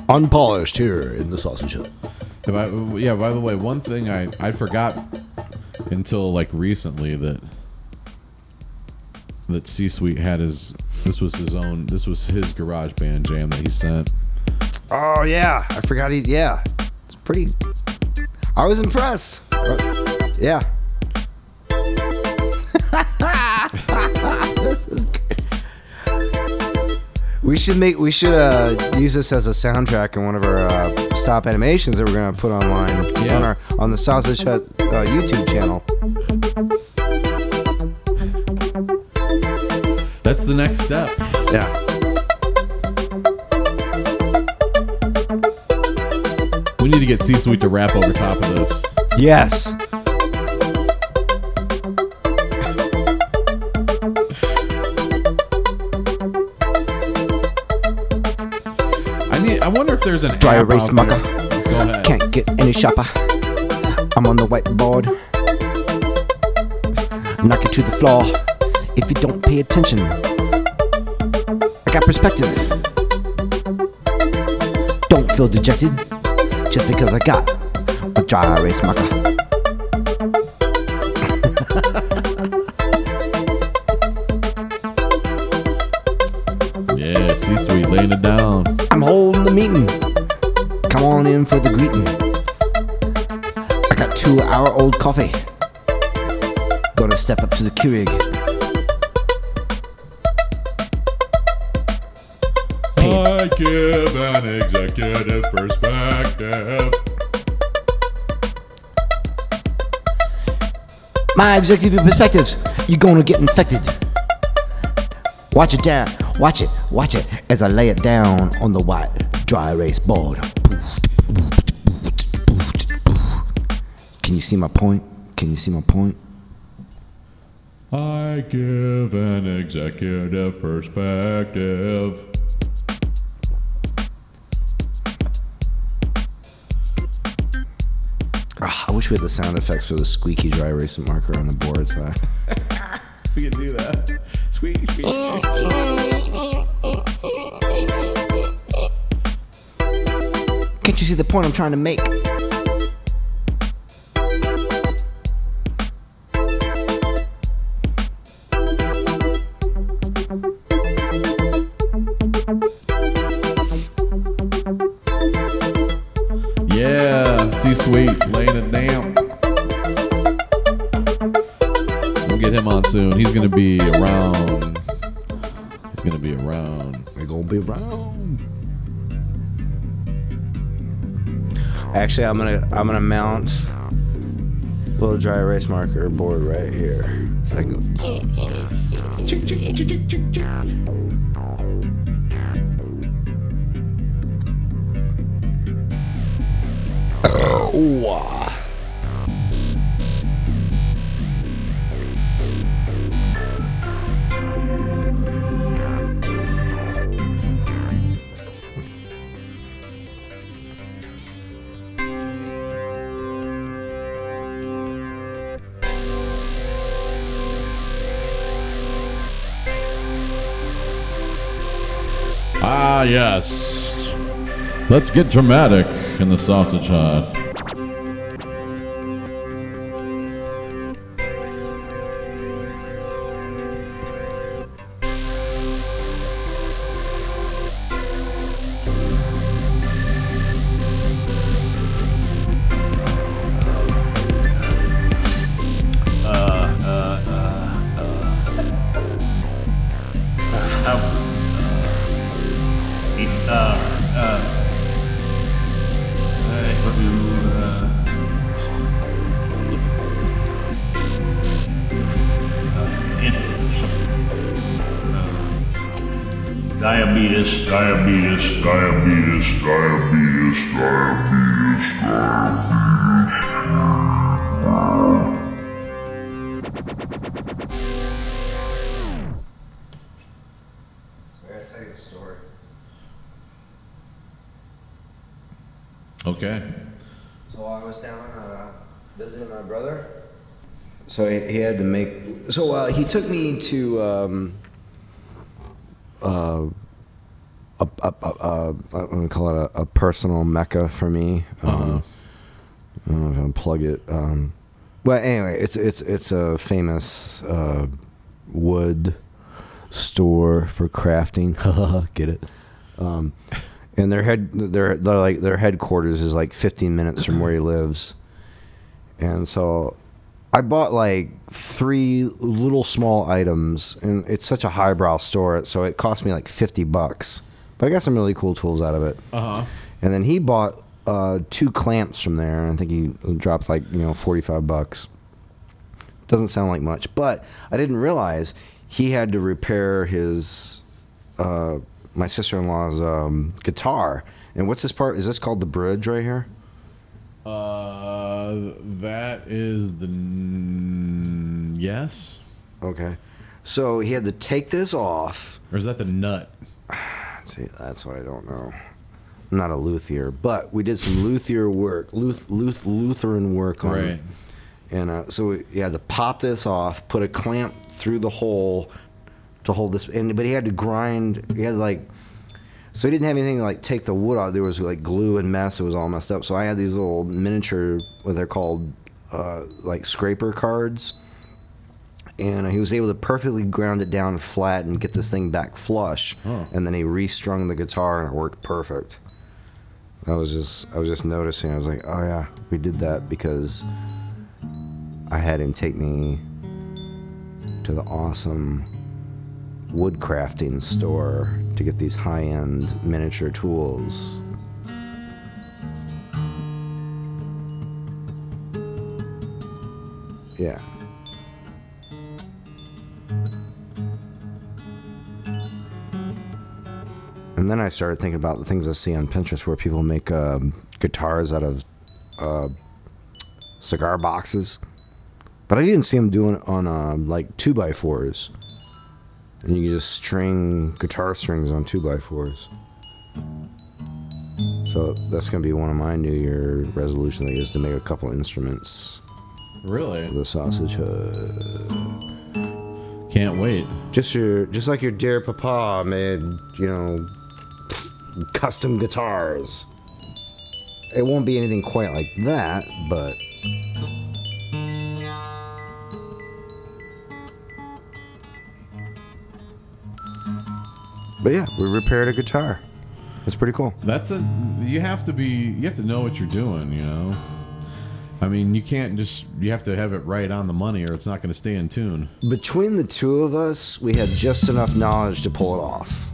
Unpolished here in the sausage hut. By, yeah, by the way, one thing I, I forgot until like recently that that C Suite had his this was his own this was his garage band jam that he sent. Oh yeah, I forgot he. Yeah, it's pretty. I was impressed. Yeah. We should make. We should uh, use this as a soundtrack in one of our uh, stop animations that we're gonna put online Yeah. on our on the Sausage Hut uh, YouTube channel. That's the next step. Yeah. We need to get C Suite to rap over top of this. Yes. There's an Dry erase marker. there- Go ahead. Can't get any sharper. I'm on the whiteboard. Knock it to the floor. If you don't pay attention, I got perspective. Don't feel dejected just because I got a dry erase marker. Yeah, C Suite laying it down. I'm holding the meeting. Come on in for the greeting. I got two hour old coffee. Gonna step up to the Keurig. I give an executive perspective. My executive perspectives, you're gonna get infected. Watch it down, watch it, watch it as I lay it down on the white dry erase board. You see my point? Can you see my point? I give an executive perspective. Ah, I wish we had the sound effects for the squeaky dry erase marker on the board. So I- We can do that. Sweet, sweet. Can't you see the point I'm trying to make? Actually, I'm gonna I'm gonna mount a little dry erase marker board right here, so I can go. Oh, ah. Ah, yes. Let's get dramatic in the sausage hut. Diabetes, diabetes, diabetes, diabetes, diabetes, diabetes. I gotta tell you a story. Okay. So I was down uh, visiting my brother. So he, he had to make. So uh, he took me to um, uh, a, a, a, I'm gonna call it a, a personal mecca for me. Um, I don't know if I'm gonna plug it. Um, well, anyway, it's it's it's a famous uh, wood store for crafting. Get it? Um, and their head their, their like their headquarters is like 15 minutes from where he lives and so i bought like three little small items and it's such a highbrow store so it cost me like 50 bucks. But i got some really cool tools out of it. Uh huh. and then he bought uh, two clamps from there and i think he dropped like you know 45 bucks. Doesn't sound like much but i didn't realize he had to repair his uh, my sister-in-law's um, guitar. And what's this part? Is this called the bridge right here Uh, that is the n- yes, okay so he had to take this off or is that the nut? See, that's what I don't know. I'm not a luthier, but we did some luthier work, Luth, Luth, Lutheran work on it. Right. And uh, so we, he had to pop this off, put a clamp through the hole to hold this, and but he had to grind. He had like, so he didn't have anything to like take the wood out. There was like glue and mess. It was all messed up. So I had these little miniature, what they're called, uh, like scraper cards and he was able to perfectly ground it down flat and get this thing back flush. And then he restrung the guitar and it worked perfect. I was just I was just noticing. I was like, oh yeah, we did that because I had him take me to the awesome woodcrafting store to get these high-end miniature tools. Yeah. And then I started thinking about the things I see on Pinterest where people make um, guitars out of uh, cigar boxes. But I didn't see them doing it on um, like 2x4s. And you can just string guitar strings on 2x4s. So that's going to be one of my New Year resolutions, I guess, to make a couple instruments Really? the sausage hut. Can't wait. Just your, just like your dear papa made, you know, custom guitars. It won't be anything quite like that, but But yeah, we repaired a guitar. It's pretty cool. That's a you have to be you have to know what you're doing, you know. I mean, you can't just you have to have it right on the money or it's not going to stay in tune. Between the two of us, we had just enough knowledge to pull it off.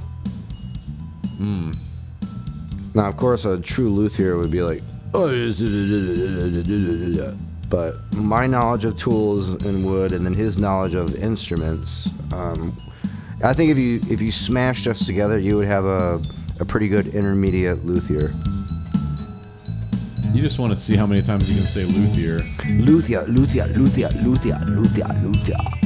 Now, of course, a true luthier would be like, oh, but my knowledge of tools and wood, and then his knowledge of instruments, um, I think if you if you smashed us together, you would have a, a pretty good intermediate luthier. You just want to see how many times you can say luthier. Luthier, luthier, luthier, luthier, luthier, luthier.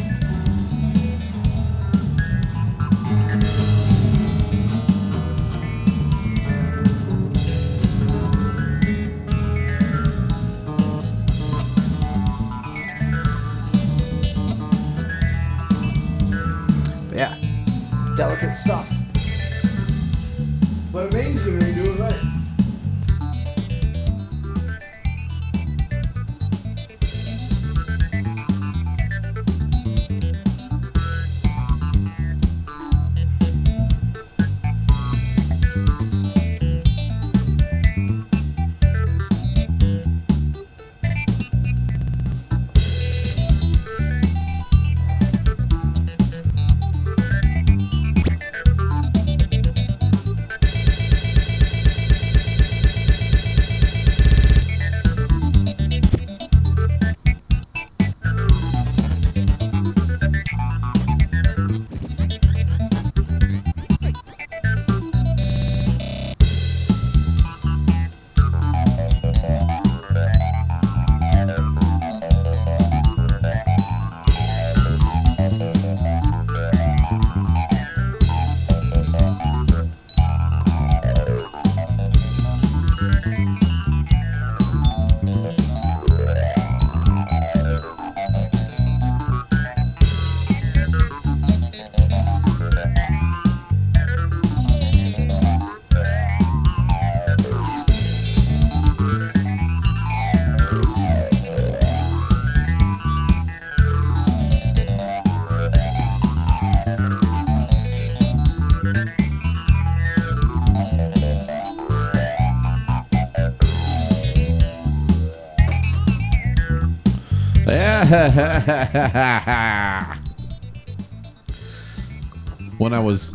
when I was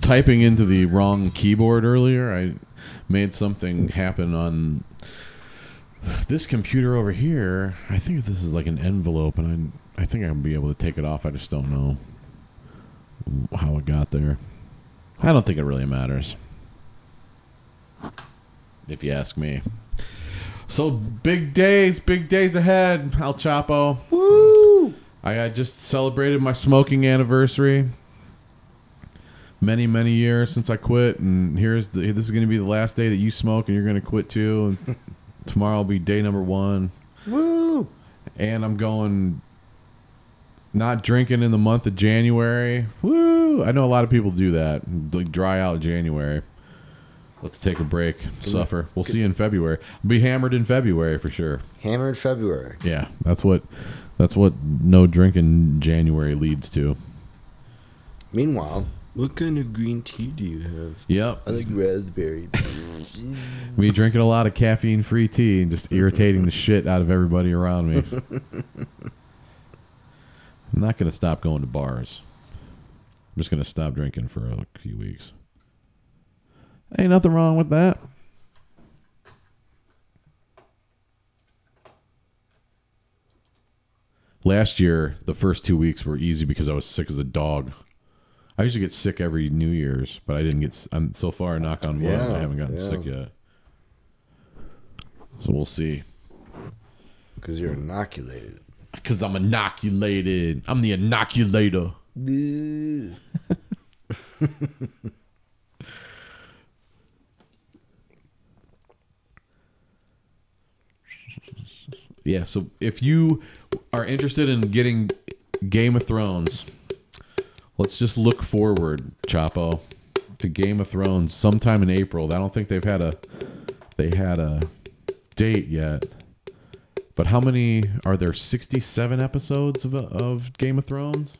typing into the wrong keyboard earlier, I made something happen on this computer over here. I think this is like an envelope, and I I think I'll be able to take it off. I just don't know how it got there. I don't think it really matters, if you ask me. So big days, big days ahead, El Choppo. Woo! I, I just celebrated my smoking anniversary. Many, many years since I quit, and here's the. This is going to be the last day that you smoke, and you're going to quit too. And tomorrow will be day number one. Woo! And I'm going not drinking in the month of January. Woo! I know a lot of people do that, like dry out January. Let's take a break, suffer. We'll see you in February. Be hammered in February for sure. Hammered February. Yeah, that's what that's what no drinking January leads to. Meanwhile, what kind of green tea do you have? Yep. I like raspberry. Me drinking a lot of caffeine free tea and just irritating the shit out of everybody around me. I'm not going to stop going to bars. I'm just going to stop drinking for a few weeks. Ain't nothing wrong with that. Last year, the first two weeks were easy because I was sick as a dog. I usually get sick every New Year's, but I didn't get. s- I'm so far, knock on wood, Yeah, I haven't gotten yeah. sick yet. So we'll see. Because you're inoculated. Because I'm inoculated. I'm the inoculator. Yeah, so if you are interested in getting Game of Thrones, let's just look forward, Choppo, to Game of Thrones sometime in April. I don't think they've had a they had a date yet. But how many are there? 67 episodes of of Game of Thrones?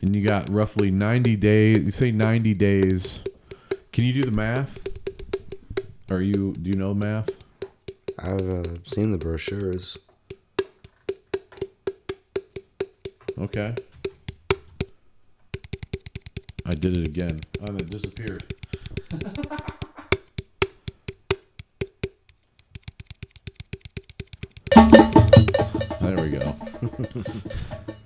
And you got roughly 90 days. You say 90 days. Can you do the math? Are you do you know math? I've uh, seen the brochures. Okay. I did it again. Oh, it disappeared. there we go.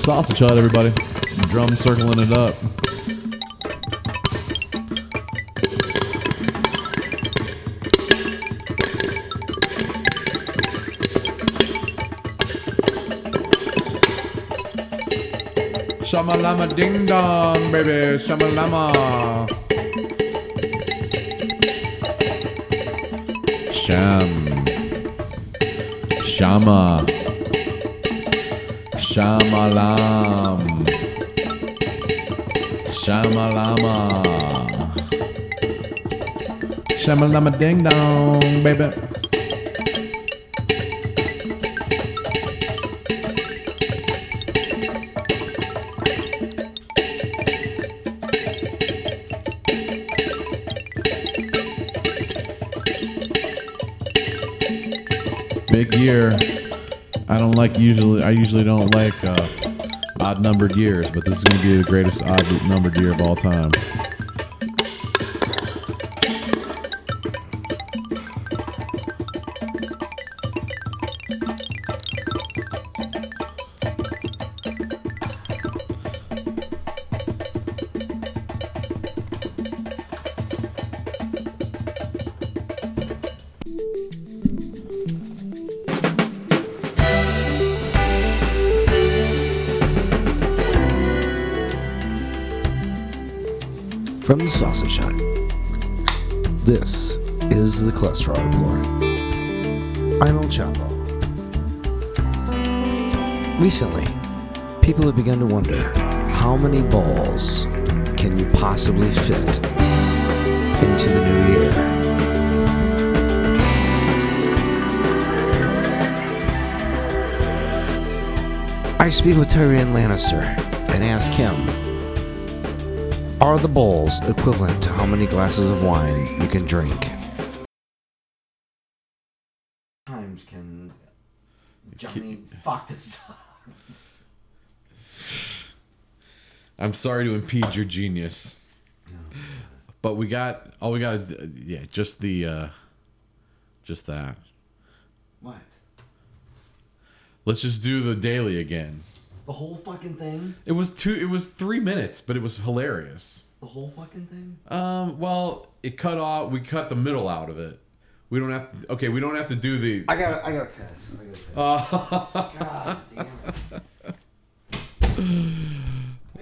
sausage hut, everybody. Drum circling it up. Shamalama ding dong, baby. Shamalama. Sham. Shama. Shamalam. Shamalama. Shamalama ding dong, baby. Big year. I don't like usually. I usually don't like uh, odd numbered years, but this is to be the greatest odd numbered year of all time. Sausage Hut. This is the Cholesterol Report. I'm El Choppo. Recently, people have begun to wonder how many balls can you possibly fit into the new year? I speak with Tyrion Lannister and ask him are the bowls equivalent to how many glasses of wine you can drink? Times can Johnny fuck this up? I'm sorry to impede your genius, but we got all we got. Yeah, just the, uh, just that. What? Let's just do the daily again. The whole fucking thing? It was two. It was three minutes, but it was hilarious. The whole fucking thing? Um. Well, it cut off. We cut the middle out of it. We don't have. To, okay, we don't have to do the. I got I got a piss. I got a piss. Uh, God damn it.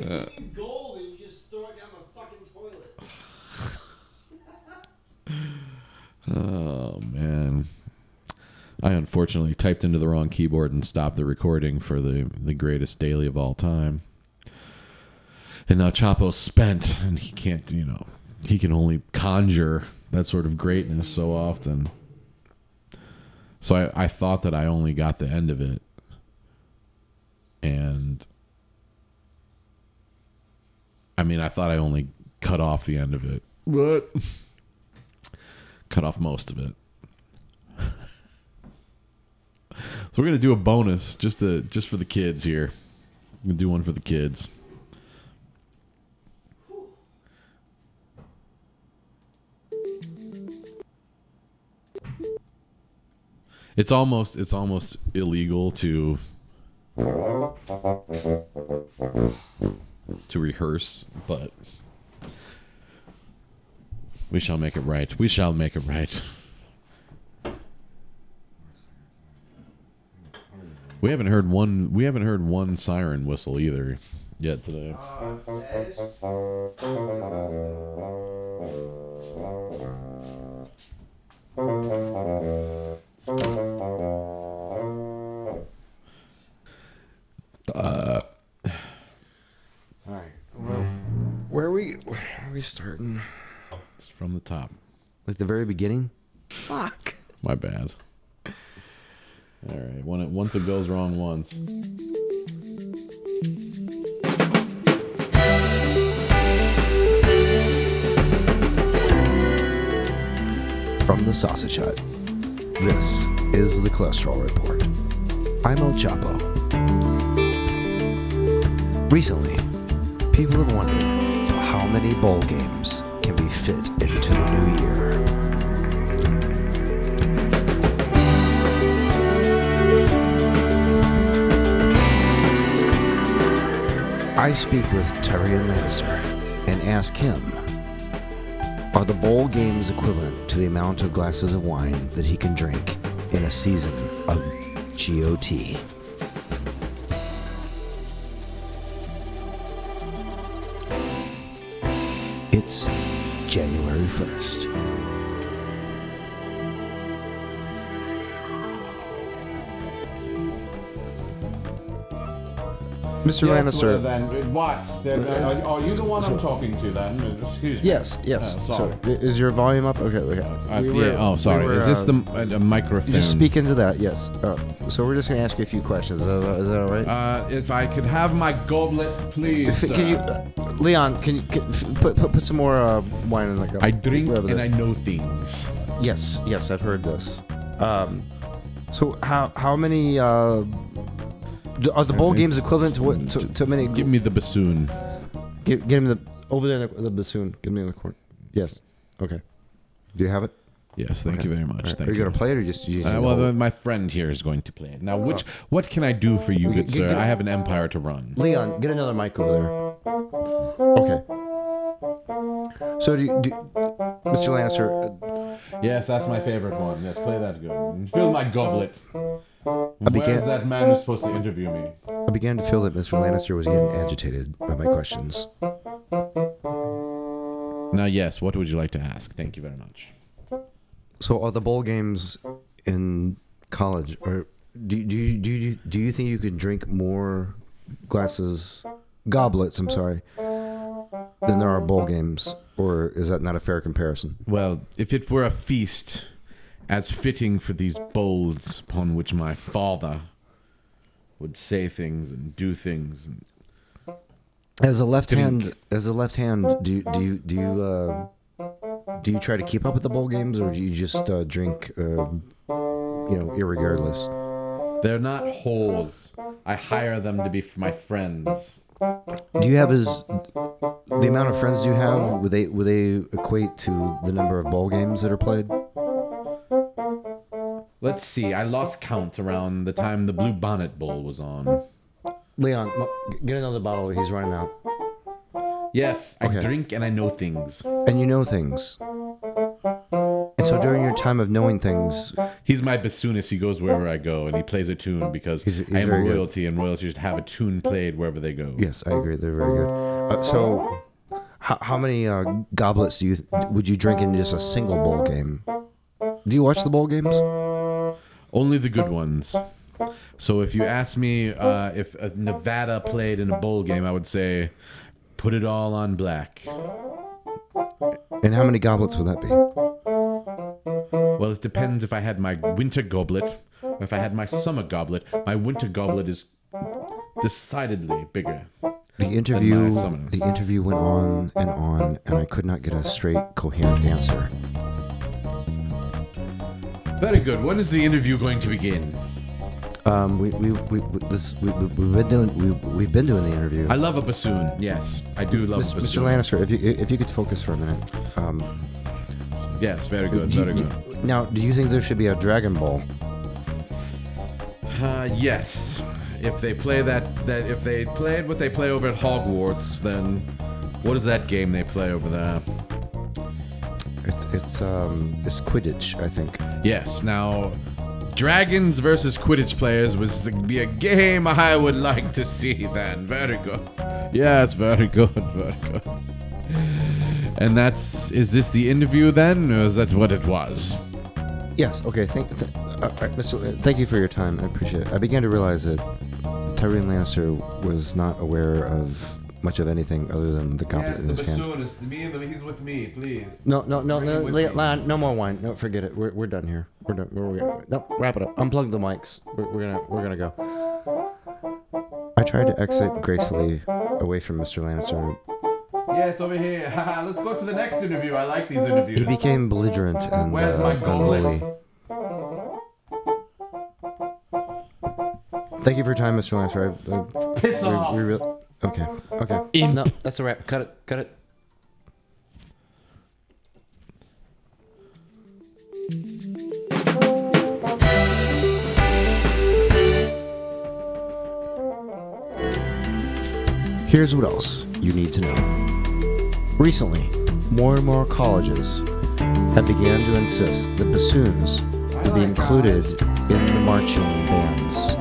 I need gold and you just throw it down the fucking toilet. oh man. I unfortunately typed into the wrong keyboard and stopped the recording for the the greatest daily of all time. And now Choppo's spent, and he can't. You know, he can only conjure that sort of greatness so often. So I, I thought that I only got the end of it. And I mean, I thought I only cut off the end of it. What? cut off most of it. So we're gonna do a bonus just to just for the kids here. We're gonna do one for the kids. It's almost it's almost illegal to to rehearse, but we shall make it right. We shall make it right. We haven't heard one. We haven't heard one siren whistle either yet today. Uh, All right. Well, where are we? Where are we starting? It's from the top. Like the very beginning? Fuck. My bad. All right. When once it goes wrong once. From the Sausage Hut. This is the Cholesterol Report. I'm El Choppo. Recently, people have wondered how many bowl games can be fit I speak with Tyrion Lannister and ask him are the bowl games equivalent to the amount of glasses of wine that he can drink in a season of GOT? It's January 1st. Mr. Yes, Lannister. well, then what? Then, uh, are, are you the one I'm talking to then? Excuse me. Yes, yes. Uh, so, sorry. i- is your volume up? Okay, okay. Uh, We yeah, were- oh, we sorry. were, Is this uh, the uh, microphone? Just speak into that, yes. Uh, so we're just gonna ask you a few questions. Is that, is that all right? Uh, if I could have my goblet, please. If- can you, uh, Leon? Can you can, put, put put some more uh, wine in the cup? I drink and than- I know things. Yes, yes, I've heard this. Um, so how how many uh, d- are the bowl games equivalent to what to, to many? Give me the bassoon. Give, give me the over there in the, the bassoon. Give me in the corner. Yes. Okay. Do you have it? Yes, thank you very much. All right. Thank Are you gonna play it or just? You just Uh, well, then my friend here is going to play it. Now, which what can I do for you, good sir? I have an empire to run. Leon, get another mic over there. Okay. So do, you, do Mr. Lancer? uh, Yes, that's my favorite one. Yes, play that good. Fill my goblet. I began- Where's that man who's supposed to interview me? I began to feel that Mr. Lannister was getting agitated by my questions. Now, yes, what would you like to ask? Thank you very much. So are the bowl games in college, or do do you, do you do you think you can drink more glasses, goblets? I'm sorry, than there are bowl games, or is that not a fair comparison? Well, if it were a feast, as fitting for these bowls upon which my father would say things and do things, and As a left hand, as a left hand, do you do you do you uh, do you try to keep up with the bowl games, or do you just uh, drink, uh, you know, irregardless? they're not whores. I hire them to be my friends. Do you have as the amount of friends you have? Would they would they equate to the number of bowl games that are played? Let's see. I lost count around the time the Bluebonnet Bowl was on. Leon, get another bottle. He's running out. Yes, I Okay. drink and I know things. And you know things. And so during your time of knowing things, He's my bassoonist. He goes wherever I go, and he plays a tune because He's- he's I am very good. royalty, and royalty should have a tune played wherever they go. yes, I agree. They're very good. Uh, so, how, how many uh, goblets do you would you drink in just a single bowl game? Do you watch the bowl games? Only the good ones. So if you ask me uh, if Nevada played in a bowl game, I would say put it all on black. And how many goblets would that be? Well, it depends if I had my winter goblet or if I had my summer goblet. My winter goblet is decidedly bigger. The interview, the interview went on and on, and I could not get a straight, coherent answer. Very good. When is the interview going to begin? Um, we we we, this we, we, we've been doing we we've been doing the interview. I love a bassoon. Yes, I do love Mis- a Mr. Lannister, if you if you could focus for a minute. Um, Yes, very good, do you- very good. Now, do you think there should be a Dragon Ball? Uh, yes. If they play that, that if they played what they play over at Hogwarts, then what is that game they play over there? It's it's um it's Quidditch, I think. Yes. Now, dragons versus Quidditch players was be a game I would like to see. Then, very good. Yes, very good, very good. And that's is this the interview then, or is that what it was? Yes. Okay. Thank, th- uh, Mr. Thank you for your time. I appreciate it. I began to realize that Tyrion Lannister was not aware of much of anything other than the goblet in his hand. bassoonist. Me and the, he's with me, please. No, no, no, no, it with Le- me. Lan, no more wine. No, forget it. We're, we're done here. We're done. We're, we're, no, wrap it up. Unplug the mics. We're, we're gonna we're gonna go. I tried to exit gracefully away from Mr. Lannister. Yes, over here. Haha, Let's go to the next interview. I like these interviews. He became belligerent and Where's uh, unruly. Thank you for your time, Mr. Lannister. I, I, Piss we- off. we re- okay. Okay. Imp. No, that's a wrap. Cut it. Cut it. Here's what else you need to know. Recently, more and more colleges have began to insist that bassoons will be included in the marching bands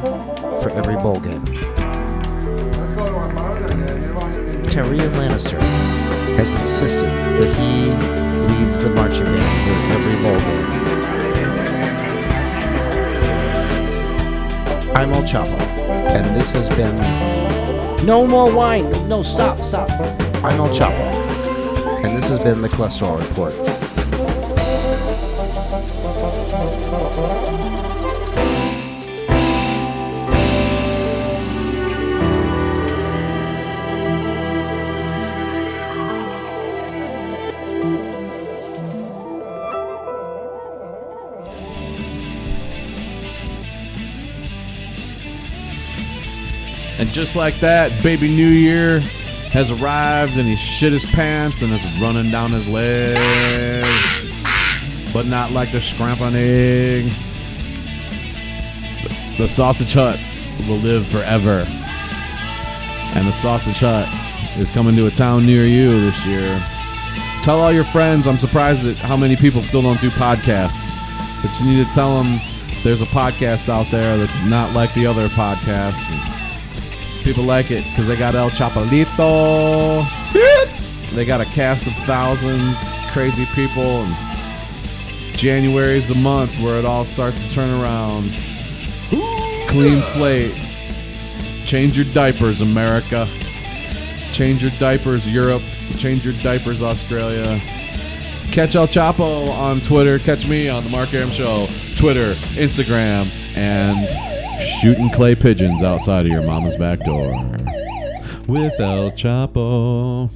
for every bowl game. Tyrion Lannister has insisted that he leads the marching bands in every game. I'm El Choppo, and this has been No more wine. No, stop, stop. I'm El Choppo, and this has been the Cholesterol Report. Just like that, Baby New Year has arrived and he shit his pants and is running down his legs. But not like the scramp on egg. The Sausage Hut will live forever. And the Sausage Hut is coming to a town near you this year. Tell all your friends. I'm surprised at how many people still don't do podcasts. But you need to tell them there's a podcast out there that's not like the other podcasts. People like it because they got El Chapalito. They got a cast of thousands, crazy people, and January is the month where it all starts to turn around. Clean slate. Change your diapers, America. Change your diapers, Europe. Change your diapers, Australia. Catch El Choppo on Twitter. Catch me on the Mark Aram Show, Twitter, Instagram, and shooting clay pigeons outside of your mama's back door with El Choppo.